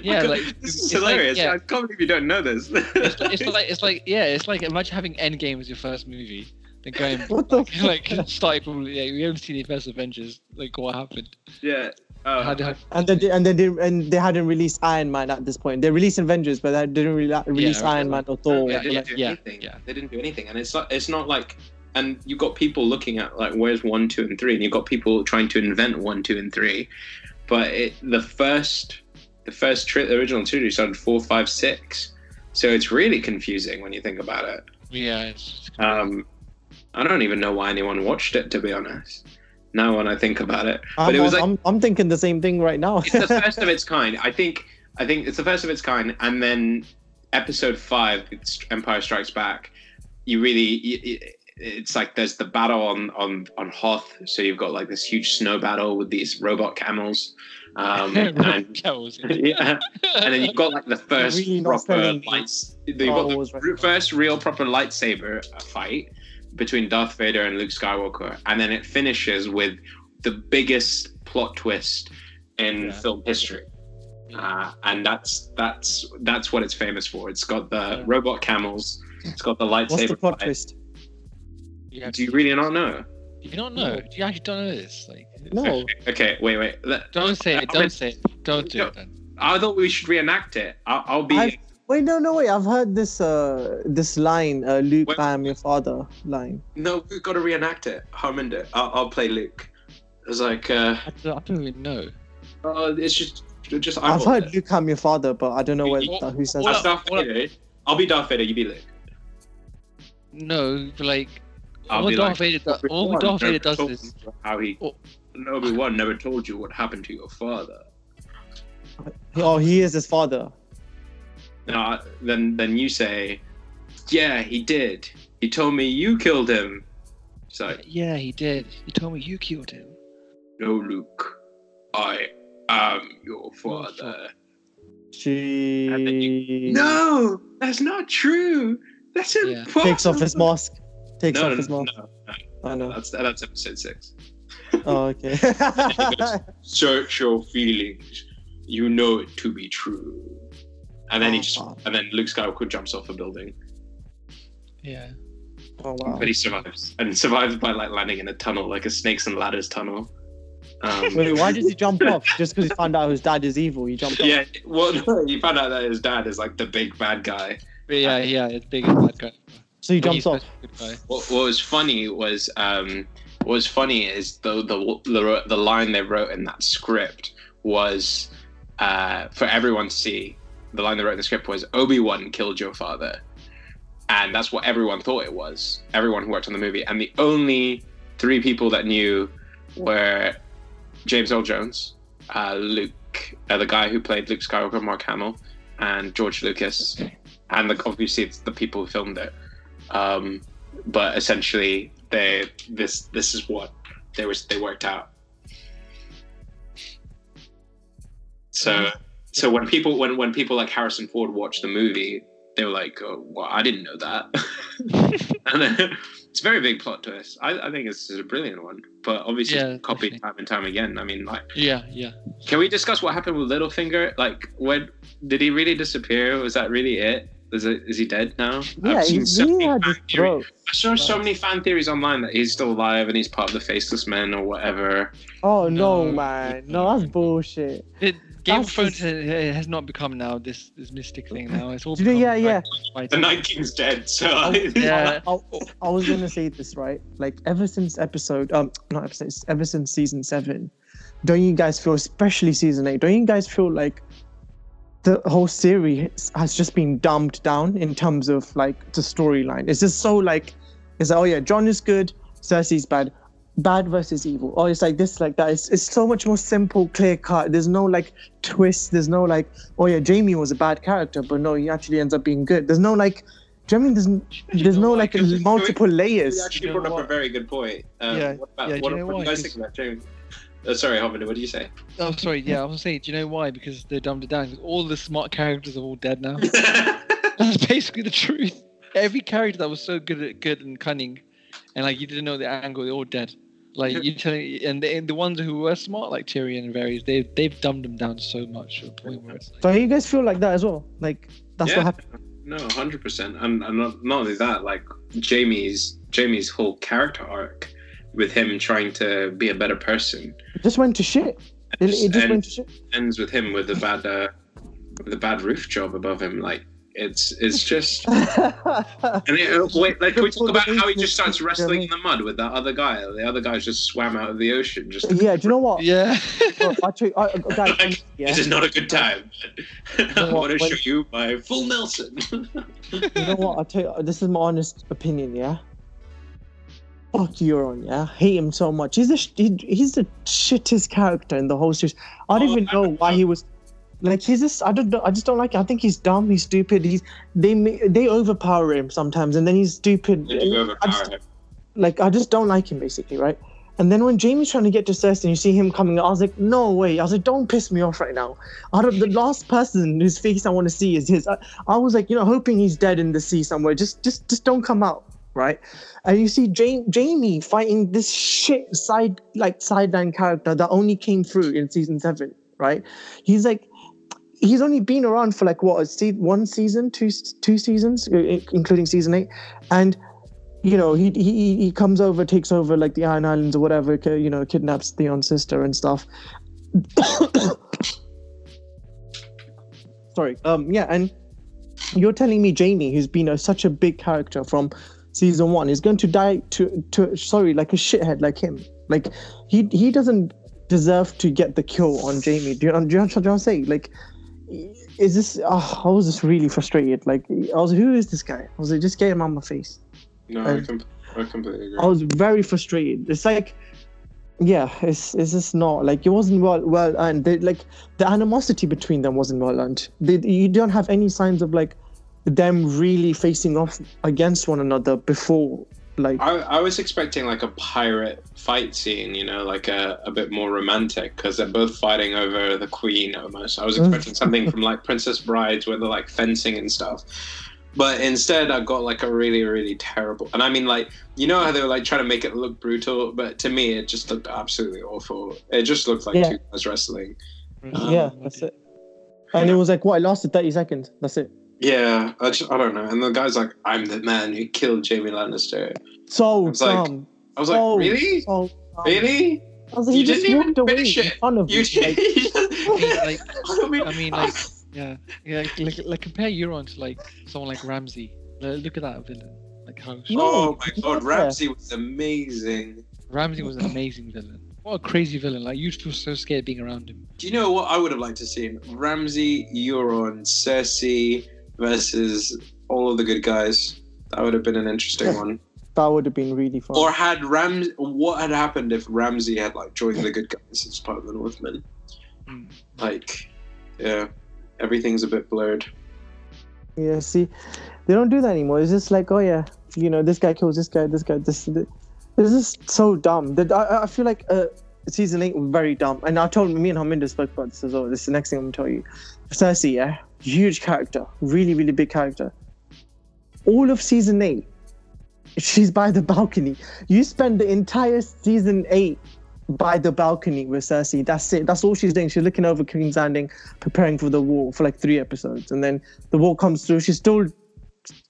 Yeah, God, like, this it's is like- hilarious. yeah. I can't believe you don't know this. It's like, it's [LAUGHS] like it's like yeah, it's like imagine having Endgame as your first movie, then going [LAUGHS] What the like, like starting from yeah, we haven't seen the first Avengers. Like what happened? yeah. Oh, How did And then, they- and then they, and they hadn't released Iron Man at this point. They released Avengers, but they didn't re- release right. Iron Man or Thor. they didn't yeah, do yeah, anything. yeah. They didn't do anything, and it's not. It's not like. And you've got people looking at like where's one, two, and three, and you've got people trying to invent one, two, and three. But it, the first, the first tri- the original trilogy started four, five, six. So it's really confusing when you think about it. Yeah, it's, Um, I don't even know why anyone watched it, to be honest. Now when I think about it, but I'm, it was like I'm, I'm thinking the same thing right now. it's the [LAUGHS] first of its kind. I think. I think it's the first of its kind, and then episode five, it's Empire Strikes Back. You really, y- y- it's like there's the battle on on on Hoth. So you've got like this huge snow battle with these robot camels. Um, [LAUGHS] and that was [LAUGHS] yeah, and then you've got like the first really proper lights. You've got the right first real proper lightsaber fight between Darth Vader and Luke Skywalker, and then it finishes with the biggest plot twist in Yeah. film history. Uh, and that's that's that's what it's famous for. It's got the Yeah. robot camels. It's got the lightsaber. What's the plot fight. twist? Yeah. Do you really not know? You Do you not know? Do you actually don't know this? Like, No. [LAUGHS] Okay, wait, wait. Let- Don't say it. I Don't mean- say it. Don't do No. it then. I thought we should reenact it. I'll, I'll be. I've- Wait, no, no, wait. I've heard this uh this line, uh, Luke, Wait. I am your father line. No, we've got to reenact it. Harminder. I'll, I'll play Luke. It's like, uh, I don't, I don't even know. oh, it's just, just. I've eyeball heard it. Luke, I'm your father, but I don't know where, Well, who says well, that. Darth well- Vader. I'll be Darth Vader. You be Luke. No, but like I'll all be Darth like, Vader does, all Darth Vader does is how he. Oh. Obi Wan never told you what happened to your father. Oh, he is his father. No, then then you say, yeah, he did. He told me you killed him. It's like, yeah, he did. He told me you killed him. no, Luke, I am your father. She And then No, that's not true. That's Yeah. impossible. takes off his mask. Takes No, off no, his no, mask. no, I know. that's that's episode six. [LAUGHS] Oh, okay. [LAUGHS] Search your feelings. You know it to be true. And then he just, wow. and then Luke Skywalker jumps off a building, Yeah. oh wow. but he survives, and survives by like landing in a tunnel, like a snakes and ladders tunnel. Um, [LAUGHS] Wait, why did he jump off? [LAUGHS] Just because he found out his dad is evil, he jumped off. yeah, well, no, [LAUGHS] he found out that his dad is like the big bad guy. But yeah, yeah, it's big bad guy. So he jumps off. good guy. What, what was funny was um, what was funny is the, the the the line they wrote in that script was uh, for everyone to see. The line they wrote in the script was Obi Wan killed your father, and that's what everyone thought it was. Everyone who worked on the movie, and the only three people that knew were James Earl Jones, uh, Luke, uh, the guy who played Luke Skywalker, Mark Hamill, and George Lucas, and the, obviously it's the people who filmed it. Um, but essentially, they this this is what they was they worked out. So so when people when when people like Harrison Ford watched the movie, they were like, oh, "Well, I didn't know that." [LAUGHS] and then, it's a very big plot twist. I, I think it's a brilliant one, but obviously Yeah, copied definitely. time and time again. I mean, like, Yeah, yeah. can we discuss what happened with Littlefinger? Like, when did he really disappear? Was that really it? Is it is he dead now? Yeah, I've he seen so really many had fan theories. throat. I saw so many fan theories online that he's still alive and he's part of the Faceless Men or whatever. Oh no, No, man. No, that's bullshit. It, Game That's of Thrones just- has, has not become now this this mystic thing now. It's all Do you know- become, yeah, like, The fighting. Night King's dead, so Oh, [LAUGHS] Yeah. I, I was gonna say this right. Like ever since episode, um, not episode, ever since season seven, don't you guys feel, especially season eight, don't you guys feel like the whole series has just been dumbed down in terms of like the storyline? It's just so like, it's like, oh yeah, Jon is good, Cersei's bad. Bad versus evil. Oh, it's like this, like that. It's, it's so much more simple, clear cut. There's no like twist. There's no like, oh yeah, Jaime was a bad character, but no, he actually ends up being good. There's no like, do you know I mean? There's, there's no like Because- multiple layers. You actually You know brought up a very good point. Um, Yeah, What, about, yeah, do what, you know what do you why? guys think about James? Uh, sorry, Harminder, what did you say? Oh, sorry. Yeah, I was saying. Do you know why? Because they're dumbed it down. 'Cause all the smart characters are all dead now. [LAUGHS] That's basically the truth. Every character that was so good at good and cunning, and like you didn't know the angle, they're all dead. Like you telling, and the, and the ones who were smart, like Tyrion and Varys, they've they've dumbed them down so much to the point where it's like, So you guys feel like that as well? Like that's Yeah. what happened. No, hundred percent, and, and not, not only that, like Jaime's Jaime's whole character arc with him trying to be a better person It just went to shit. It, it just and went to shit. ends with him with a bad uh, with a bad roof job above him. Like it's it's just [LAUGHS] and it, uh, wait, like can we talk about how he just starts wrestling in the mud with that other guy? The other guy just swam out of the ocean. Just yeah, do you know what? yeah. Bro, I tell you, I, I- guys, [LAUGHS] Like, yeah, This is not a good time. [LAUGHS] I know what, want to show you my full Nelson. you know what? I tell you, this is my honest opinion. Yeah. Fuck Euron, yeah. I hate him so much. He's the sh- he, he's the shittest character in the whole series. I don't Oh, even I know don't why know. he was like he's just I don't know, I just don't like it. I think he's dumb. He's stupid. He's they they overpower him sometimes, and then he's stupid. I just- him? like I just don't like him basically, right? And then when Jaime's trying to get to Cersei and you see him coming, I was like, no way. I was like, don't piss me off right now. Out of the last person whose face I want to see is his. I, I was like, you know, hoping he's dead in the sea somewhere. Just, just, just don't come out, right? And you see Jaime fighting this shit side, like sideline character that only came through in season seven, right? He's like, he's only been around for like what, a se- one season, two, two seasons, including season eight, and you know, he he he comes over, takes over like the Iron Islands or whatever, you know, kidnaps Theon's sister and stuff. [COUGHS] Sorry. Um. Yeah, and you're telling me Jaime, who's been a, such a big character from season one, is going to die to to sorry, like a shithead like him. Like he he doesn't deserve to get the kill on Jaime. Do you, do you, do you know what I'm saying? Like. Is this? Oh, I was just really frustrated. Like, I was, who is this guy? I was like, just get him on my face. No, I, um, com- I completely agree. I was very frustrated. It's like, yeah, it's it's just not like it wasn't well well earned. They, like the animosity between them wasn't well earned. They, you don't have any signs of like them really facing off against one another before. Like, I, I was expecting like a pirate fight scene, you know, like a, a bit more romantic because they're both fighting over the queen almost. I was mm. expecting something from like [LAUGHS] Princess Brides where they're like fencing and stuff. But instead, I got like a really, really terrible. And I mean, like, you know how they were like trying to make it look brutal, but to me, it just looked absolutely awful. It just looked like Yeah. two guys wrestling. yeah, that's it. And it was like what? It lasted thirty seconds. That's it. Yeah, I just, I don't know. And the guy's like, I'm the man who killed Jaime Lannister. So It's like- dumb. I was so, like, really? So. Really? I was like, You he just didn't even walked away finish in it. front of You me. did. Like, [LAUGHS] [LAUGHS] like, I mean, I mean, like, [LAUGHS] yeah, yeah, like, like compare Euron to like someone like Ramsay. Like, look at that villain. Like how No, oh my god, yeah. Ramsay was amazing. Ramsay was an amazing villain. What a crazy villain! Like you feel so scared being around him. Do you know what I would have liked to see? Ramsay, Euron, Cersei versus all of the good guys. That would have been an interesting one. that would have been really fun. Or had Ram? What had happened if Ramsay had like joined the good guys as part of the Northmen? Hmm. Like, yeah, everything's a bit blurred. Yeah, see, they don't do that anymore. It's just like, oh yeah, you know, this guy kills this guy, this guy, this. this. It's just so dumb. That I, I feel like uh, season eight was very dumb. And I told me and Harminder spoke about this as well. This is the next thing I'm gonna tell you. Cersei, yeah, huge character, really, really big character. All of season eight, [LAUGHS] she's by the balcony. You spend the entire season eight by the balcony with Cersei. That's it. That's all she's doing. She's looking over King's Landing, preparing for the war for like three episodes, and then the war comes through. She's still,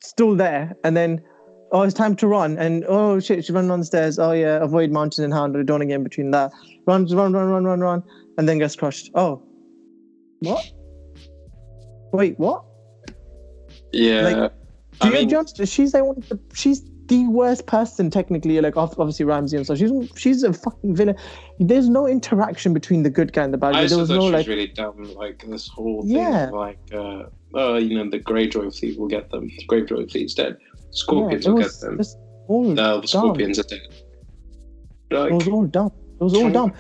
still there, and then oh, it's time to run, and oh shit, on the stairs. Oh yeah, avoid mountain and hound. Don't want to get in between that. Runs, run, run, run, run, run, and then gets crushed. Oh, what? Wait, what? Yeah. Like, I Do you mean, just she's like one the, she's the worst person technically like obviously Ramsay and so she's she's a fucking villain. There's no interaction between the good guy and the bad I guy. There was no she was like really dumb. Like this whole thing, Yeah. of like, uh, oh, you know, the Greyjoy fleet will get them. The Greyjoy fleet's dead. Scorpions yeah, will get them. all No, the scorpions are dead. Like, It was all dumb. It was all dumb.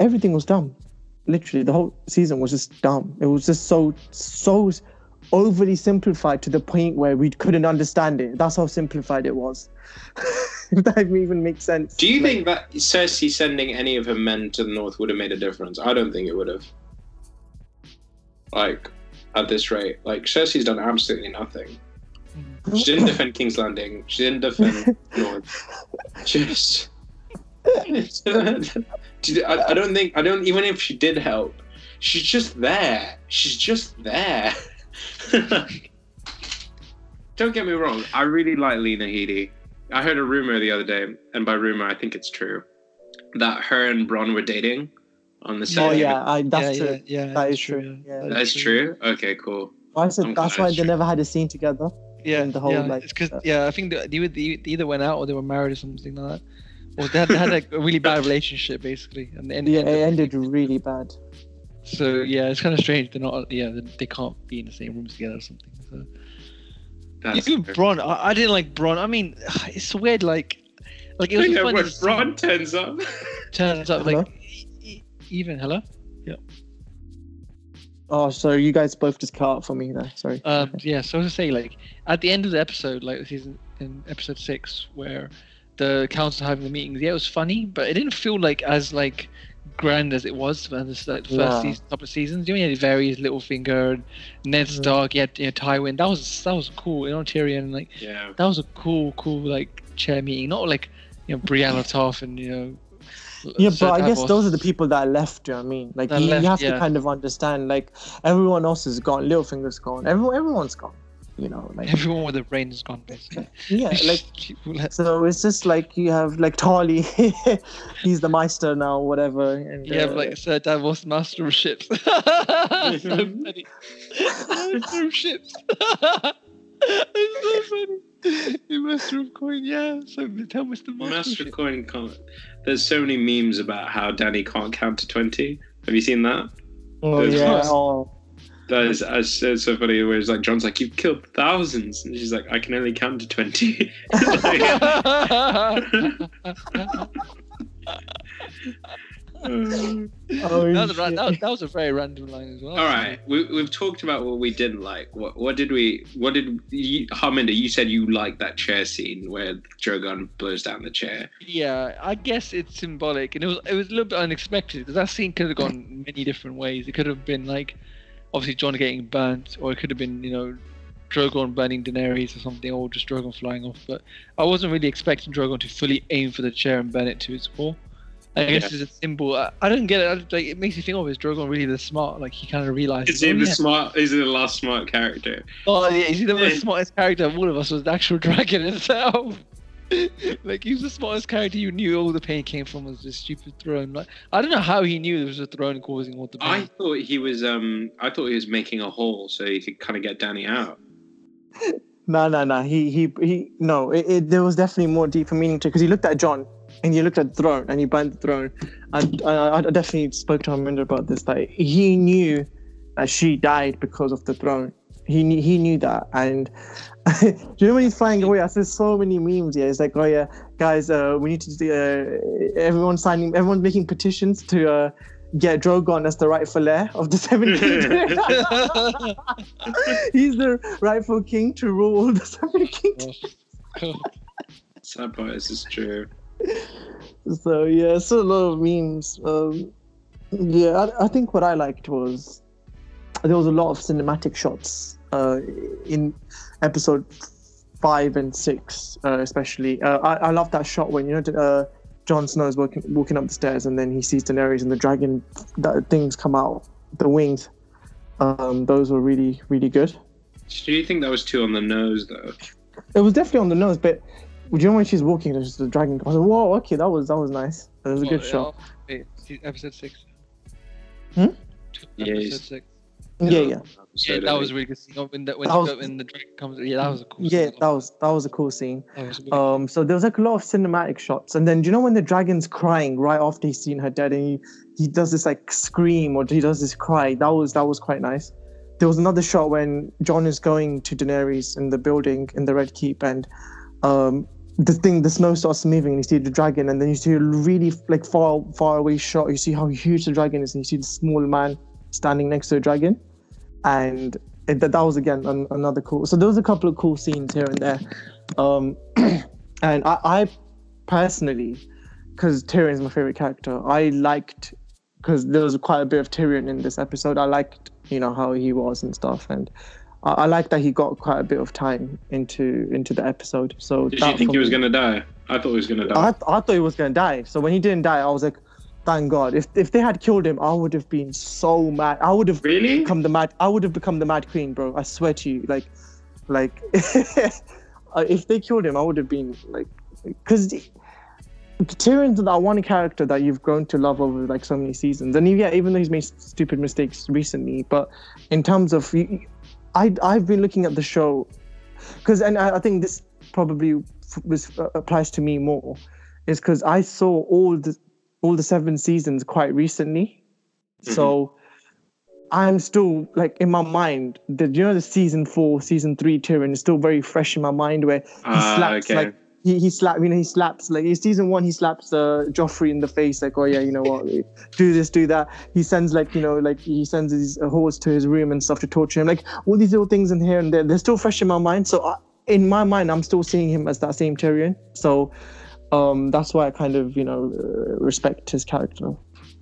Everything was dumb. Literally, the whole season was just dumb. It was just so so overly simplified to the point where we couldn't understand it. That's how simplified it was. [LAUGHS] if that even makes sense. do you think that Cersei sending any of her men to the north would have made a difference? I don't think it would have. Like, at this rate, like Cersei's done absolutely nothing. She didn't [LAUGHS] defend King's Landing. She didn't defend [LAUGHS] North. Just I, I don't think I don't even if she did help, she's just there. She's just there. [LAUGHS] don't get me wrong. I really like Lena Headey. I heard a rumor the other day, and by rumor I think it's true, that her and Bronn were dating on the set. Oh yeah, I, that's yeah, true. yeah, yeah, That is that's true. yeah. Yeah. That's is true. Okay, cool. I said I'm that's why it's they true. never had a scene together. Yeah, and the whole, yeah. like, it's because uh, yeah, I think that they, they either went out or they were married or something like that, or they had, they had like a really bad relationship basically, and they ended, Yeah, it ended really bad. So yeah, it's kind of strange. They're not. Yeah, they, they can't be in the same rooms together or something. So. That's Even Bronn, I, I didn't like Bronn. I mean, [SIGHS] it's weird. Like, like it was yeah, when Bronn turns up. [LAUGHS] turns up Hello? like e- even hello. Yeah. Oh, so you guys both just cut out for me there. Sorry. Um, yeah, so I was going to say, like at the end of the episode, like season in episode six, where the council having the meetings, yeah, it was funny, but it didn't feel like as like grand as it was for the like, first Yeah. season, couple of seasons. You know, you had Varys Littlefinger, Ned Mhm. Stark, you had you know, Tywin. That was that was cool. You know, Tyrion, like Yeah. that was a cool, cool like chair meeting. Not like you know Brienne of [LAUGHS] Tarth and you know. Yeah, Sir but I guess those are the people that left. You know what I mean? Like you, left, you have yeah. to kind of understand. Like everyone else is gone. Littlefinger's gone. Everyone, everyone's gone. You know, like Everyone with a brain is gone, basically. [LAUGHS] yeah, [LAUGHS] like so it's just like you have like Tarly. [LAUGHS] He's the Maester now, whatever. And, You have uh, like Sir Davos, Master of Ships. so funny. Master of Ships. it's so funny. The Master of Coin, yeah. So tell Mr. Master, Master of Coin can't. There's so many memes about how Dany can't count to twenty. Have you seen that? oh Those yeah, oh, That is that's so, so funny. Where it's like Jon's like, "You've killed thousands. and she's like, "I can only count to 20. [LAUGHS] oh, that, was, ra- that, was, that was a very random line as well. All right, we, we've talked about what we didn't like. What what did we? What did you, Harminder? You said you liked that chair scene where Drogon blows down the chair. Yeah, I guess it's symbolic, and it was it was a little bit unexpected because that scene could have gone many different ways. It could have been like, obviously Jon getting burnt, or it could have been you know, Drogon burning Daenerys or something, or just Drogon flying off. But I wasn't really expecting Drogon to fully aim for the chair and burn it to its core. I guess Yeah. it's a symbol. I, I don't get it. I, like it makes you think, oh, is Drogon really the smart? Like he kind of realizes. Is he oh, the yeah. smart? Is he the last smart character? Oh yeah, is he the most smartest character of all of us? Was the actual dragon [LAUGHS] himself? [LAUGHS] like he's the smartest character. You knew all the pain came from was this stupid throne. Like I don't know how he knew there was a throne causing all the pain. I pain. thought he was. Um, I thought he was making a hole so he could kind of get Dany out. No, no, no. He, he, he. No, it, it, there was definitely more deeper meaning to it because he looked at Jon and he looked at the throne and he burned the throne. And I, I definitely spoke to Harminder about this. That he knew that she died because of the throne. He knew, he knew that. And [LAUGHS] do you know when he's flying away? I saw so many memes. Yeah, it's like, oh yeah, guys, uh, we need to do. Uh, everyone signing, everyone's making petitions to. Uh, Get Drogon as the rightful heir of the [LAUGHS] Seven Kingdoms. [LAUGHS] He's the rightful king to rule the Seven Kingdoms. Sad part is true. So yeah, so a lot of memes. Um, yeah, I, I think what I liked was there was a lot of cinematic shots uh, in episode five and six, uh, especially. Uh, I, I love that shot when you know uh, Jon Snow is walking walking up the stairs and then he sees Daenerys and the dragon that things come out the wings. Um, those were really really good. Do you think that was too on the nose though? It was definitely on the nose, but do you know when she's walking, there's just the dragon. I was like, whoa, okay, that was that was nice. That was a good shot. Wait, episode six. Hmm? Yeah, Episode six. Yeah, yeah. Yeah, that was really good. Scene. When the when, That was- when the dragon comes, yeah, that was a cool. Yeah, scene. that was that was a cool scene. That was a good- Um, so there was like a lot of cinematic shots, and then do you know when the dragon's crying right after he's seen her dead, and he, he does this like scream or he does this cry. That was that was quite nice. There was another shot when Jon is going to Daenerys in the building in the Red Keep, and um, the thing, the snow starts moving, and you see the dragon, and then you see a really like far far away shot. You see how huge the dragon is, and you see the small man standing next to the dragon, and it, that, that was again an, another cool. So there was a couple of cool scenes here and there. Um, [CLEARS THROAT] and I, I personally, because Tyrion is my favorite character, I liked because there was quite a bit of Tyrion in this episode. I liked, you know, how he was and stuff, and I, I like that he got quite a bit of time into into the episode. So Did you think he was me- gonna die? I thought he was gonna die. I, I thought he was gonna die. So when he didn't die, I was like, thank God. If if they had killed him, I would have been so mad. I would have really? become the mad. I would have become the mad queen, bro. I swear to you, like, like, [LAUGHS] uh, if they killed him, I would have been like, because Tyrion's that one character that you've grown to love over like so many seasons, and yeah, even though he's made stupid mistakes recently, but in terms of, I I've been looking at the show, because and I, I think this probably f- was uh, applies to me more, is because I saw all the all the seven seasons quite recently, so. I'm still like in my mind. The you know the season four, season three Tyrion is still very fresh in my mind. Where he Ah, slaps okay. like he he slap you know he slaps like in season one he slaps uh, Joffrey in the face like oh yeah you know what [LAUGHS] do this do that. He sends like you know like he sends his horse to his room and stuff to torture him. Like all these little things in here and there they're still fresh in my mind. So I, in my mind I'm still seeing him as that same Tyrion. So um that's why I kind of you know uh, respect his character.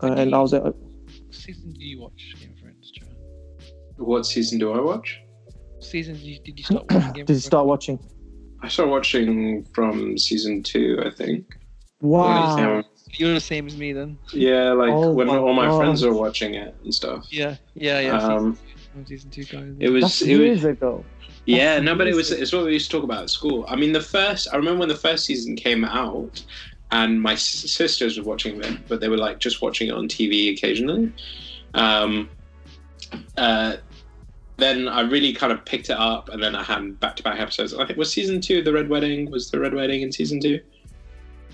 Uh, and I was like, What season do you watch Game of Thrones, Joe? What season do I watch? What season did you, did you start watching [CLEARS THROAT] Game did you start watching? I started watching from season two, I think. Wow. Yeah, You're the same as me then. yeah like Oh when my all my God. friends are watching it and stuff. Yeah, yeah, yeah. Um, season, two, season two guys. It was That's it was years ago. Yeah, That's no, but it was it's what we used to talk about at school. I mean, the first I remember when the first season came out, and my sisters were watching it, but they were like just watching it on TV occasionally. Um, uh, then I really kind of picked it up, and then I had back to back episodes. I think was season two the Red Wedding was the Red Wedding in season two.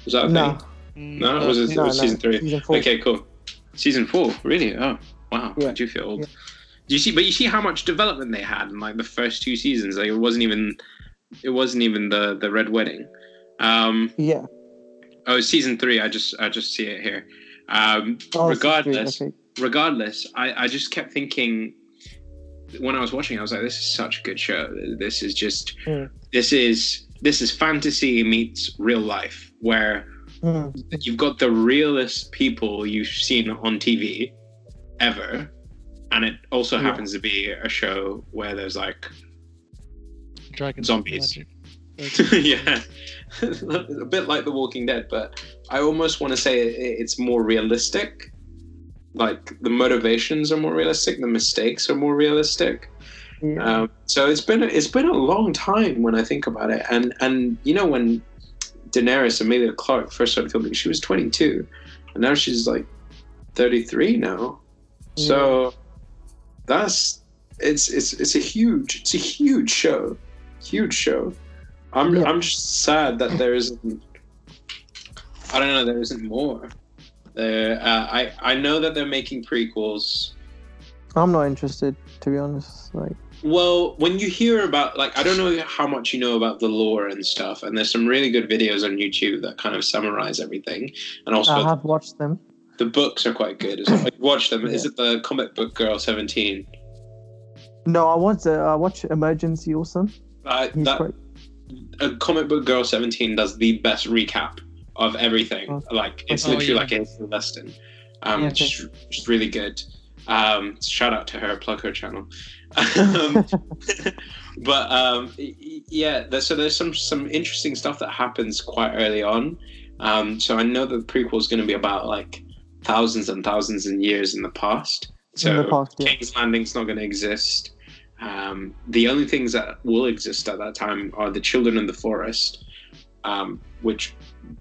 Was that a No, thing? Mm, No, was it, it no, was no. season three? Season. Okay, cool. Season four, really? Oh, wow. Yeah. I do feel old. Yeah. Do you see? But you see how much development they had in like the first two seasons. Like it wasn't even, it wasn't even the the Red Wedding. Um, Yeah. oh, season three. I just I just see it here. Um, Oh, regardless, okay. regardless, I I just kept thinking when I was watching, I was like, this is such a good show. This is just Mm. this is this is fantasy meets real life where Mm. you've got the realest people you've seen on TV ever, and it also Yeah. happens to be a show where there's like, Dragons. zombies. magic. [LAUGHS] yeah, [LAUGHS] a bit like The Walking Dead, but I almost want to say it- it's more realistic. Like the motivations are more realistic, the mistakes are more realistic. Yeah. Um, so it's been it's been a long time when I think about it, and and you know when Daenerys Emilia Clarke first started filming, she was 22, and now she's like 33 now. So that's it's it's it's a huge it's a huge show, huge show. I'm Yeah. I'm just sad that there isn't. I don't know. There isn't more. There, uh, I I know that they're making prequels. I'm not interested, to be honest. Like, Well, when you hear about like I don't know how much you know about the lore and stuff, and there's some really good videos on YouTube that kind of summarize everything, and also I have watched them. The books are quite good. as well. Like, watch them. Is it the comic book girl Seventeen? No, I watched. Uh, I watched Emergency Awesome. Uh, that quite. a comic book girl Seventeen does the best recap of everything. Oh. Like it's Oh, literally yeah. like a lesson. Um, Yeah. just, just really good. Um, shout out to her. Plug her channel. [LAUGHS] um, [LAUGHS] but um, y- y- yeah, there, so there's some some interesting stuff that happens quite early on. Um, so I know that the prequel is going to be about like thousands and thousands and years in the past. So in the past, yeah. King's Landing's not going to exist. Um, the only things that will exist at that time are the children in the forest, um, which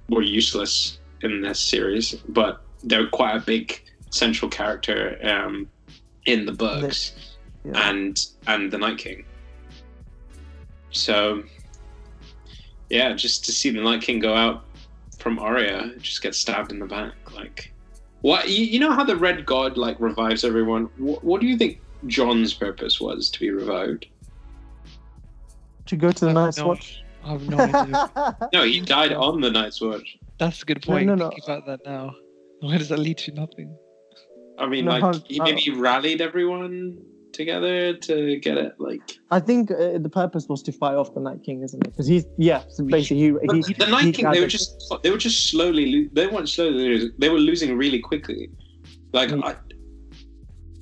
were useless in this series, but they're quite a big central character um, in the books Yeah. and and the Night King. So, yeah, just to see the Night King go out from Arya, just get stabbed in the back, like what? You, you know how the Red God like revives everyone. What, what do you think Jon's purpose was to be revived? to go to the I Night's no- Watch. I have no idea. [LAUGHS] No, he died on the Night's Watch. That's a good No, point. no, no. no. Think about that now. Where does that lead to? Nothing. I mean, No, like how- he maybe rallied everyone together to get it. Like I think uh, the purpose was to fight off the Night King, isn't it? Because he's yeah, so basically he, he the Night he King, they were just they were just slowly lo- they weren't slowly losing, they were losing really quickly. Like Mm. I,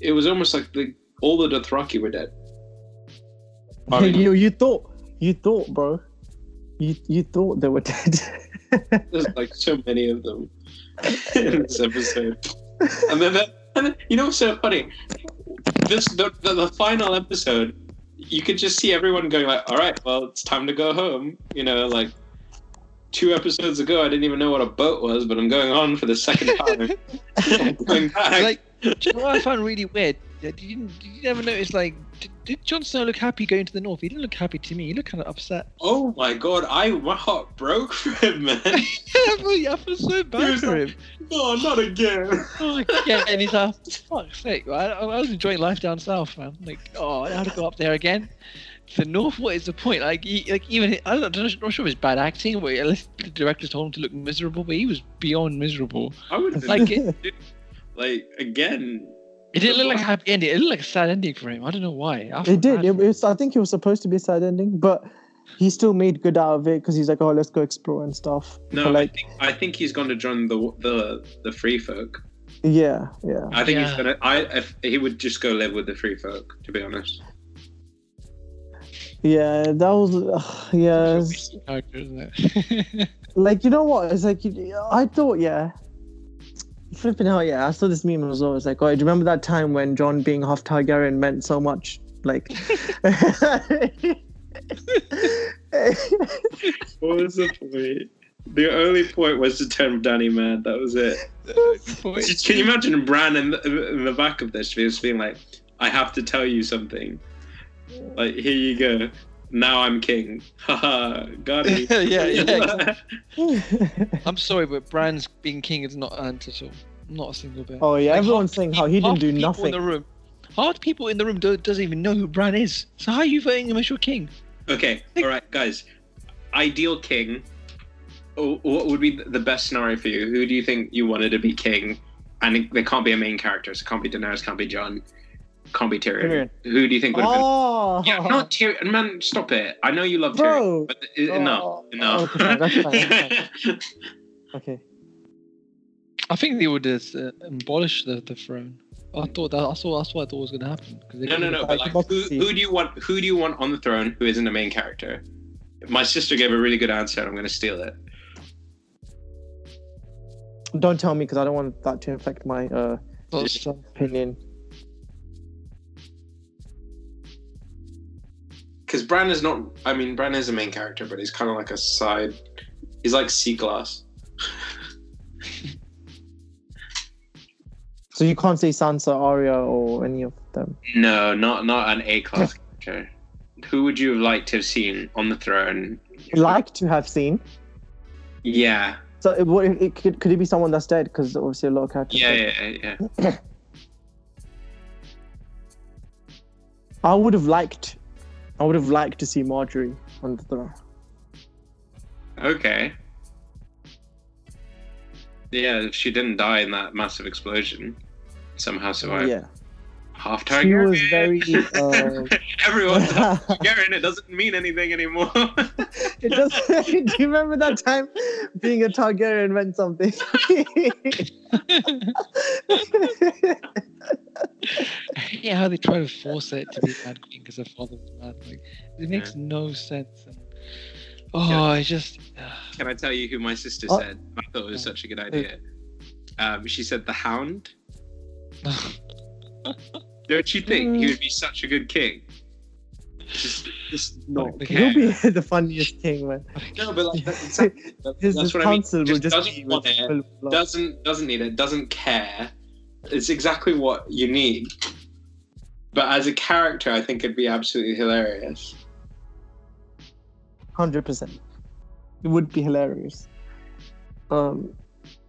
it was almost like the all the Dothraki were dead. I mean, you you thought you thought, bro. You you thought they were dead. [LAUGHS] there's like so many of them [LAUGHS] in this episode. And then, that, and then you know what's so funny? This the, the, the final episode, you could just see everyone going like, "All right, well, it's time to go home." You know, like two episodes ago, I didn't even know what a boat was, but I'm going on for the second [LAUGHS] time. [LAUGHS] Going back. Like, do you know what I found really weird? Did you, did you ever notice, like, did, did Jon Snow look happy going to the north? He didn't look happy to me. He looked kind of upset. oh my god, I my heart broke for him, man. [LAUGHS] I feel, I feel so bad for like- him. No, not again. Oh, yeah, and he's like, fuck's sake. I, I was enjoying life down south, man. Like, oh, I had to go up there again. The north, what is the point? Like, he, like even I'm not, I'm not sure if it's bad acting, but at least the directors told him to look miserable, but he was beyond miserable. I would Like, [LAUGHS] it, like again. It didn't look like a happy ending. It looked like a sad ending for him. I don't know why. I it did. bad It, was, I think it was supposed to be a sad ending, but he still made good out of it because he's like, "Oh, let's go explore and stuff." No, But, I like, think I think he's going to join the the the free folk. yeah, yeah. I think he's gonna. I if he would just go live with the free folk. To be honest. Yeah, that was ugh, yeah. character, isn't it? [LAUGHS] Like you know what? It's like I thought, yeah. Flipping out, yeah. I saw this meme as well. It's like, oh, do you remember that time when Jon being half Targaryen meant so much? Like, [LAUGHS] What was the point? The only point was to turn Dany mad. That was it. Just- Can you imagine Bran in the, in the back of this just being like, "I have to tell you something. Like, here you go. Now I'm king. [LAUGHS] Haha, got it." [LAUGHS] yeah, yeah. [LAUGHS] I'm sorry, but Bran's being king is not earned at all. Not a single bit. oh yeah, Like, everyone's half saying how he didn't do nothing. the people In the room, half the people in the room do, doesn't even know who Bran is. So how are you voting him as your king? Okay, all right, guys. Ideal king. What would be the best scenario for you? Who do you think you wanted to be king? And it, there can't be a main character. So it can't be Daenerys, can't be Jon, can't be Tyrion. Tyrion. Who do you think would have been? Oh, Yeah, not Tyrion. Man, stop it. I know you love Bro. Tyrion, but enough, Oh, enough. okay, that's fine, that's [LAUGHS] okay. I think they would just uh, abolish the, the throne. I thought that. That's what, that's what I thought was going to happen. 'cause they no, no, no. But like, who, who do you want? Who do you want on the throne? Who isn't a main character? My sister gave a really good answer. and I'm going to steal it. Don't tell me because I don't want that to affect my uh, opinion. Because Bran is not. I mean, Bran is a main character, but he's kind of like a side. He's like C glass. So you can't say Sansa, Arya, or any of them. No, not not an A class [LAUGHS] character. Who would you have liked to have seen on the throne? Like to have seen. Yeah, So it, what, it could could it be someone that's dead? Because obviously a lot of characters. yeah, dead. yeah, yeah. [CLEARS THROAT] I would have liked. I would have liked to see Margaery on the throne. Okay. Yeah, if she didn't die in that massive explosion, somehow survived. Yeah, Half she Targaryen. was very. [LAUGHS] Uh, Everyone's half [LAUGHS] Targaryen. It doesn't mean anything anymore. [LAUGHS] it does. do you remember that time being a Targaryen meant something? I hate how they try to force it to be Mad Queen because her father was mad. Like it makes no sense. And, oh, Yeah. I just. Can I tell you who my sister Oh. said? I thought it was such a good idea. Um, she said the Hound. [LAUGHS] Don't you think he would be such a good king? Just, just not Like. He'll be [LAUGHS] the funniest king, man. No, but like that's, [LAUGHS] exactly, that- His, that's his what I mean. council will Just just doesn't be want it. full of love. Doesn't doesn't need it. Doesn't care. It's exactly what you need. But as a character, I think it'd be absolutely hilarious. Hundred percent. It would be hilarious. Um,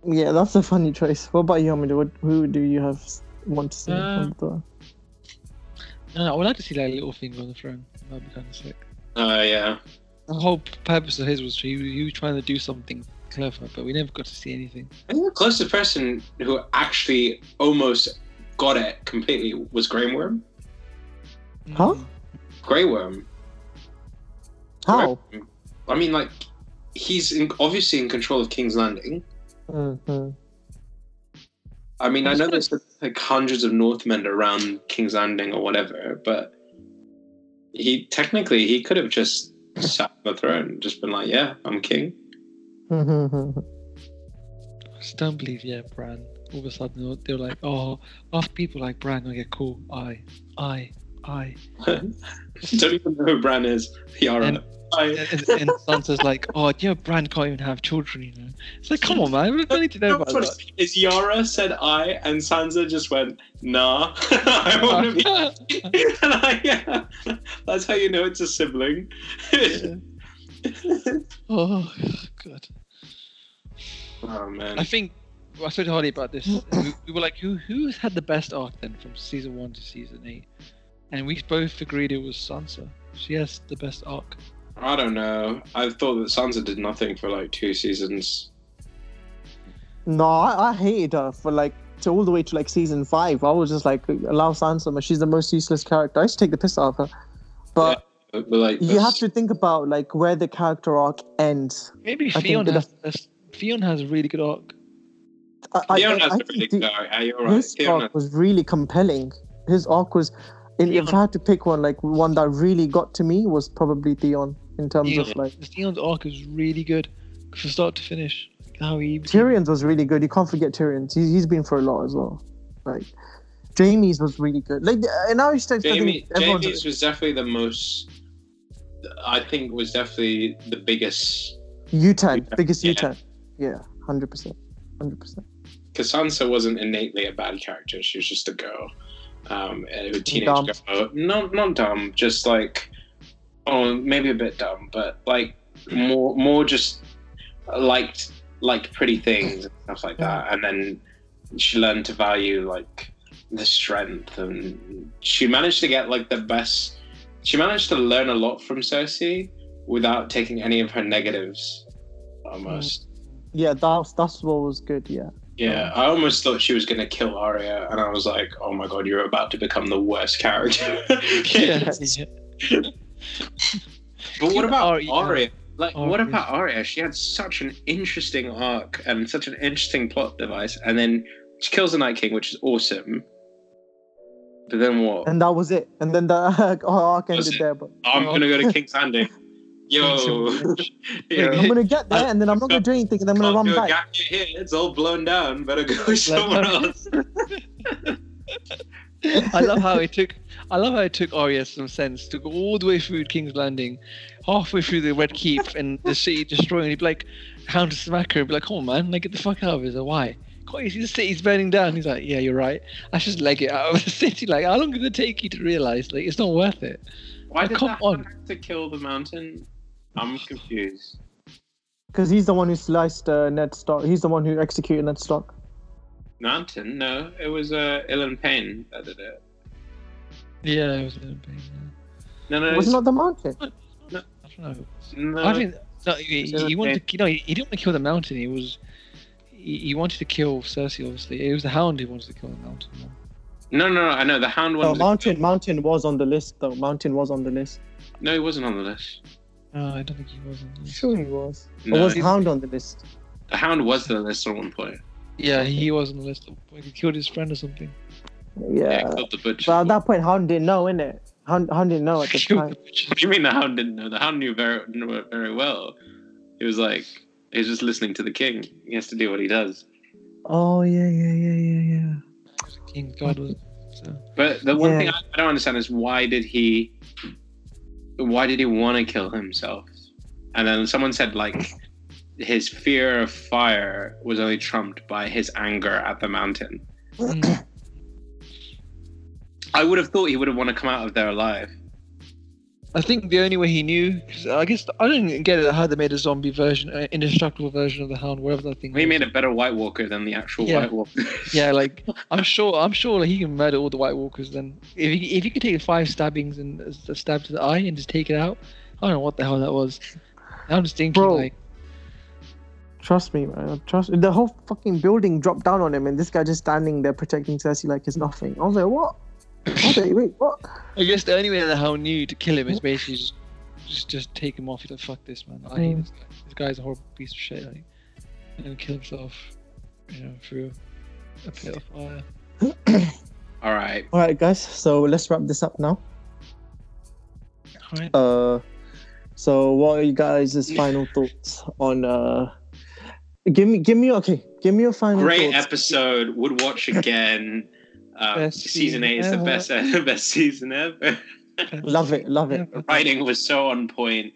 yeah, that's a funny choice. What about you, Hamid? What who do you have want to see Uh, on the throne? No, no, I would like to see that little thing on the throne. That'd be kind of sick. Oh yeah. The whole purpose of his was he, he was trying to do something clever, but we never got to see anything. I think the closest person who actually almost got it completely was Grey Worm. Huh? Mm. Grey Worm. How? I mean, like, he's in, obviously in control of King's Landing. Mhm. I mean, I know there's like hundreds of Northmen around King's Landing or whatever, but he technically he could have just sat on the throne, and just been like, "Yeah, I'm king." I just don't believe, yeah, Bran. All of a sudden, they were- they were like, oh, after people like Bran, gonna get cool. I, I, I. [LAUGHS] Don't even know who Bran is. Yara. And- And, and Sansa's like, oh, you know, Bran can't even have children, you know? It's like, come on, man, we don't need to know about that. Is Yara said I and Sansa just went nah. [LAUGHS] I want to be. [LAUGHS] and I, yeah, that's how you know it's a sibling. oh, God. oh man. I think I spoke to Hardy about this. we, we were like, who who's had the best arc then from season one to season eight? And we both agreed it was Sansa. She has the best arc. I don't know. I thought that Sansa did nothing for like two seasons. No, I, I hated her for like to all the way to like season five. I was just like, allow Sansa, man. She's the most useless character. I used to take the piss out of her. But But, but, like, you have to think about like where the character arc ends. Maybe I think has the best. Has a really good arc. I, I- Theon I- has I a really good arc. Yeah, you're right. his Theon arc was really compelling. His arc was, in, if I had to pick one, like one that really got to me was probably Theon in terms Theon, of like Theon's arc is really good from start to finish. Like, how he Tyrion's was really good. You can't forget Tyrion's. He's, he's been for a lot as well. Like Jaime's was really good. Like and now he's starting. I Jaime, everyone's- Jaime's was definitely the most. I think was definitely the biggest. U-turn, biggest Yeah. U-turn. Yeah, hundred percent, hundred percent. Because Sansa wasn't innately a bad character. She was just a girl, um, and a teenage Dumb. girl. Not not dumb, just like, oh, maybe a bit dumb, but like more more just liked liked pretty things and stuff like that. And then she learned to value like the strength, and she managed to get like the best. She managed to learn a lot from Cersei without taking any of her negatives. Almost. Yeah, that's that's what was good. Yeah. Yeah, I almost thought she was going to kill Arya, and I was like, "Oh my god, you're about to become the worst character." [LAUGHS] yeah, [LAUGHS] yeah. But what about Arya- Arya? Like, what about Arya? She had such an interesting arc and such an interesting plot device, and then she kills the Night King, which is awesome. But then what? And that was it. And then the [LAUGHS] arc Was ended it? there. But I'm gonna go to King's Landing. Yo, Yo. [LAUGHS] I'm gonna get there, and then I'm not gonna do anything, and I'm gonna run back. gap year here. It's all blown down. Better go somewhere else. [LAUGHS] I love how it took. I love how it took Arya some sense to go all the way through King's Landing, halfway through the Red Keep and the city destroying. He'd be like, "Hound to smack her." He'd be like, "Come on, man! Like, get the fuck out of here!" He's like, "Why? Can't you see the city's burning down?" He's like, "Yeah, you're right. I should just leg it out of the [LAUGHS] city. Like, how long did it take you to realize? Like, it's not worth it." Why Oh, did come that on. have to kill the mountain? I'm confused. Because he's the one who sliced uh, Ned Stark. He's the one who executed Ned Stark. Mountain? No, it was uh, Ilyn Payne that did it. Yeah, it was a Payne. pain. No, no, Was it it's- not the mountain? No, I don't know. no. I think no, he, It's he wanted to, you know, he, he didn't want to kill the mountain. He was. He, he wanted to kill Cersei. Obviously, it was the Hound who wanted to kill the mountain. no, no, no. I know the Hound one. No, was- mountain. Mountain was on the list though. Mountain was on the list. No, he wasn't on the list. No, I don't think he was. on the list. Sure, he was. No, or was he- Hound on the list? The Hound was on the list at one point. Yeah, he was on the list. Like he killed his friend or something. Yeah. Yeah, killed the butcher. but at that point, Hound didn't know, innit? Hound, Hound didn't know at the [LAUGHS] Killed time. What do you mean the Hound didn't know? The Hound knew very, knew it very well. He was like, he was just listening to the king. He has to do what he does. Oh yeah, yeah, yeah, yeah, yeah. King God was. So. But the one Yeah. thing I, I don't understand is why did he, why did he want to kill himself? And then someone said like, his fear of fire was only trumped by his anger at the mountain. Mm. I would have thought he would have want to come out of there alive. I think the only way he knew, because I guess I didn't get it how they made a zombie version, an indestructible version of the Hound, whatever that thing. He was. made a better White Walker than the actual Yeah. White Walker. [LAUGHS] Yeah, like I'm sure, I'm sure like, he can murder all the White Walkers. Then if he if he could take five stabbings and a stab to the eye and just take it out, I don't know what the hell that was. I'm just thinking Bro. like, Trust me, man. Trust the whole fucking building dropped down on him, and this guy just standing there protecting Cersei like it's nothing. I was like, what? Okay, wait, what? I guess the only way that the Hound knew to kill him is basically just just, just take him off. He's like, fuck this man. I hate Mm. this guy. This guy's a horrible piece of shit. Like, and kill himself, you know, through a pit of fire. [COUGHS] All right. All right, guys. So let's wrap this up now. Right. Uh, so what are you guys' final [LAUGHS] thoughts on? Uh, give me, give me, okay, give me your final. Great thoughts. episode. Would watch again. Um, best season season eight is the best [LAUGHS] best season ever. Love it, love it. The writing was so on point.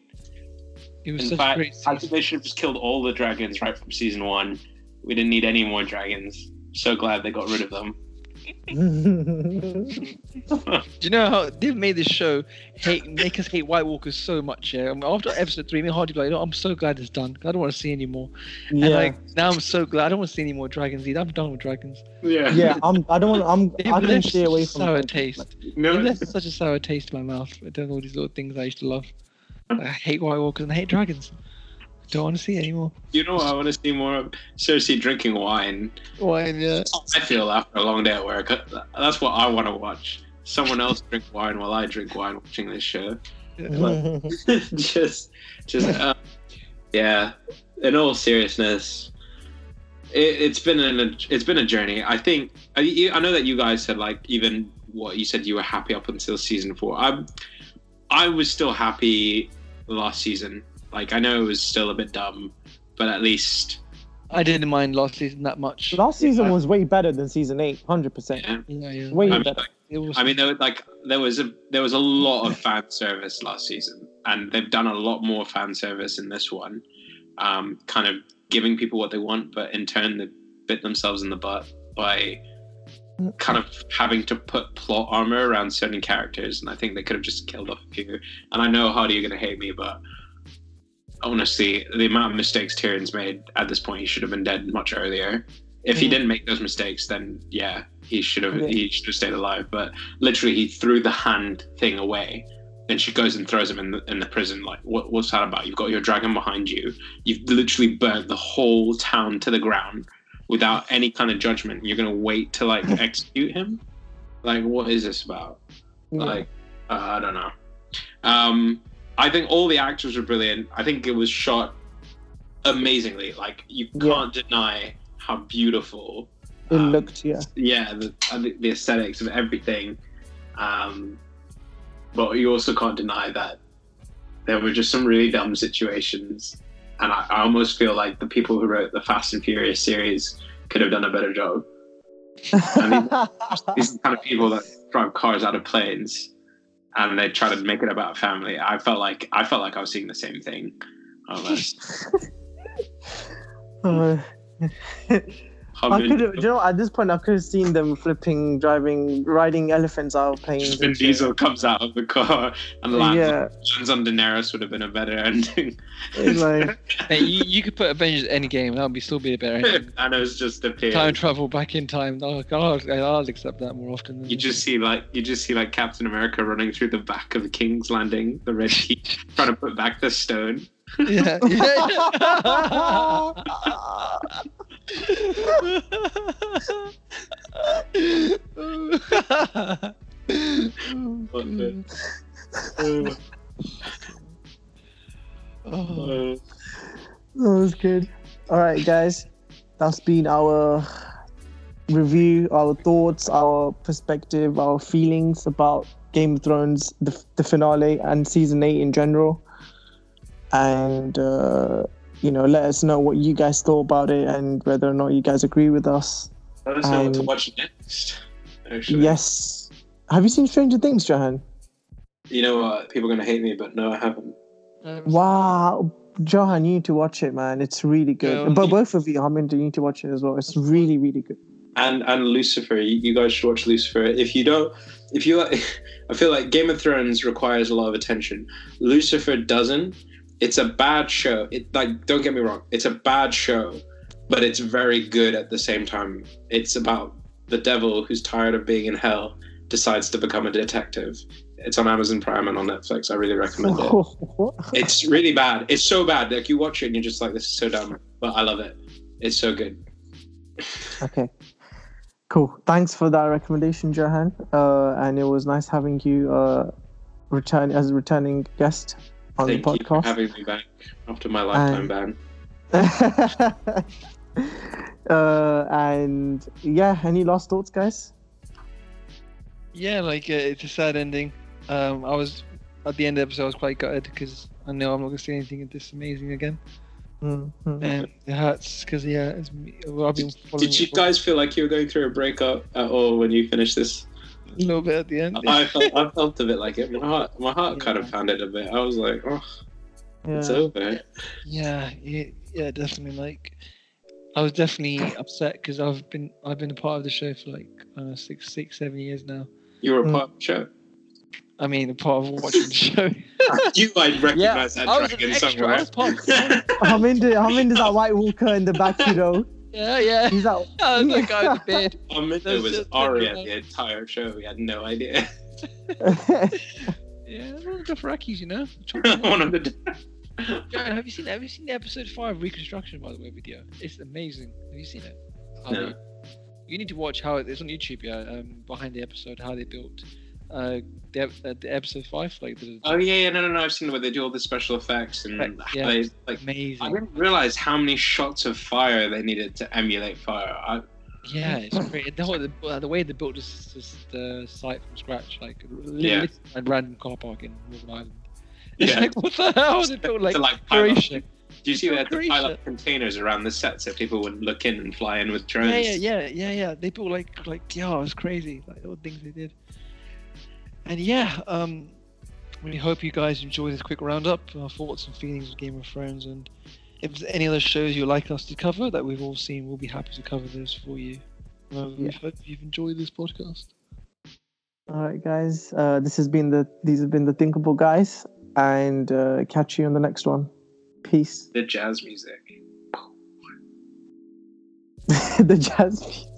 It was In such fact, great I think they should have just killed all the dragons right from season one. We didn't need any more dragons. So glad they got rid of them. Do you know how they've made this show hate make us hate White Walkers so much? Yeah, I mean, after episode three, me and Hardy were like, "Oh, I'm so glad it's done. I don't want to see any more. yeah, And like now, I'm so glad I don't want to see any more dragons. Either. I'm done with dragons. Yeah. yeah. I'm. I don't want. I'm. They've I can left stay such away from. sour it. taste. No, It left such a sour taste in my mouth. I don't know all these little things I used to love. [LAUGHS] I hate White Walkers and I hate dragons. Don't want to see anymore. you know what I want to see more of? Cersei drinking wine. Wine, yeah. I feel after a long day at work. That's what I want to watch. Someone else drink wine while I drink wine watching this show. [LAUGHS] just, just, uh, [LAUGHS] yeah. In all seriousness, it, it's been an it's been a journey. I think I, I know that you guys said like even what you said you were happy up until season four. I I was still happy last season. Like I know it was still a bit dumb, but at least I didn't mind last season that much. Last season was way better than season eight, hundred percent. yeah. Yeah, yeah. Way I mean, better. like, It was, I mean, there was like there was a there was a lot of fan [LAUGHS] service last season, and they've done a lot more fan service in this one, um, kind of giving people what they want, but in turn they bit themselves in the butt by kind of having to put plot armor around certain characters, and I think they could have just killed off a few. And I know how Hardy, you're gonna hate me, but honestly, the amount of mistakes Tyrion's made at this point, he should have been dead much earlier. If he Mhm. didn't make those mistakes, then yeah, he should have Yeah. he should have stayed alive. But literally, he threw the hand thing away. Then she goes and throws him in the, in the prison. Like, what, what's that about? You've got your dragon behind you. You've literally burnt the whole town to the ground without any kind of judgment. You're gonna wait to like [LAUGHS] execute him? Like, what is this about? Yeah. Like, uh, I don't know. Um, I think all the actors were brilliant. I think it was shot amazingly. Like, you can't deny how beautiful. it um, looked, yeah. yeah, the, I the aesthetics of everything. Um, but you also can't deny that there were just some really dumb situations. And I, I almost feel like the people who wrote the Fast and Furious series could have done a better job. I mean, [LAUGHS] These are the kind of people that drive cars out of planes and they try to make it about family. I felt like I felt like I was seeing the same thing almost. Uh, [LAUGHS] [LAUGHS] [LAUGHS] I could have, you know, at this point, I could have seen them flipping, driving, riding elephants out of planes. Vin and shit. Diesel comes out of the car and lands, Yeah, lands on Daenerys would have been a better ending. like, [LAUGHS] Hey, you, you could put Avengers Endgame. That would be still be a better [LAUGHS] ending. and it was just a appeared. Time travel back in time. Oh, God, I'll accept that more often. Than You just see like you just see like Captain America running through the back of the King's Landing, the Red Keep, [LAUGHS] trying to put back the stone. yeah. Uh, oh. that was good. All right, guys, that's been our review, our thoughts, our perspective, our feelings about Game of Thrones, the, the finale, and season eight in general. And uh, you know, let us know what you guys thought about it and whether or not you guys agree with us. let us know what to watch next. Actually. Yes. Have you seen Stranger Things, Johan? You know what? People are gonna hate me, but no, I haven't. Wow, Johan, you need to watch it, man. It's really good. Yeah, but you- both of you, I mean, you need to watch it as well. It's really, really good. And and Lucifer, you, you guys should watch Lucifer. If you don't, if you, like [LAUGHS] I feel like Game of Thrones requires a lot of attention. Lucifer doesn't. It's a bad show. It like don't get me wrong, it's a bad show, but it's very good at the same time. It's about the devil who's tired of being in hell decides to become a detective. It's on Amazon Prime and on Netflix. I really recommend it. [LAUGHS] It's really bad. It's so bad. Like you watch it and you're just like, this is so dumb, but I love it. It's so good. [LAUGHS] okay. Cool. Thanks for that recommendation, Johan. Uh, and it was nice having you uh, return as a returning guest on Thank the you for podcast. having me back after my lifetime Um, ban. [LAUGHS] uh, and yeah, any last thoughts, guys? Yeah, like uh, it's a sad ending. Um, I was, at the end of the episode, I was quite gutted because I know I'm not going to see anything this amazing again, Mm, mm. and it hurts because yeah, it's, me- I've been following Did you guys feel like you were going through a breakup at all when you finished this? A little bit at the end. I felt, I felt a bit like it. My heart, my heart kind of pounded a bit. I was like, oh, it's Yeah. over. Yeah, yeah, yeah, definitely. Like, I was definitely upset because I've been I've been a part of the show for like I don't know six, six, seven years now. You were a Mm. part of the show. I mean, a part of watching the show. you might recognize that I was dragon an extra. I somewhere. was part. Of, Harminder, Harminder's that White Walker in the back, you know. Yeah, yeah. He's out. [LAUGHS] I [LAUGHS] was that guy with the beard. Harminder Those was just Arya the entire show. We had no idea. [LAUGHS] Yeah, one the Dothraki, you know. One of the. Jared, have you seen have you seen the episode five reconstruction by the way video? It's amazing. Have you seen it? How No. they- you need to watch how it, it's on YouTube. Yeah, um, behind the episode, how they built uh, the, uh, the episode five, like the Oh yeah, yeah, no, no, no. I've seen where they do all the special effects and yeah. they like. I didn't realize how many shots of fire they needed to emulate fire. I, Yeah, it's great. The, whole, the, uh, the way they built this, this the site from scratch, like Yeah. a random car park in Northern Ireland. It's Yeah. like what the hell? They built like to like Croatia. do you see they had to pile up containers around the set so people would look in and fly in with drones? Yeah, yeah, yeah, yeah, yeah. They built like like yeah, it was crazy. Like all the things they did. And yeah, um, really hope you guys enjoy this quick roundup, our thoughts and feelings of Game of Thrones, and if there's any other shows you'd like us to cover that we've all seen, we'll be happy to cover those for you. We Yeah. hope you've enjoyed this podcast. All right, guys. Uh, this has been the these have been the Thinkable guys, and uh, catch you on the next one. Peace. The jazz music. [LAUGHS] the jazz piece.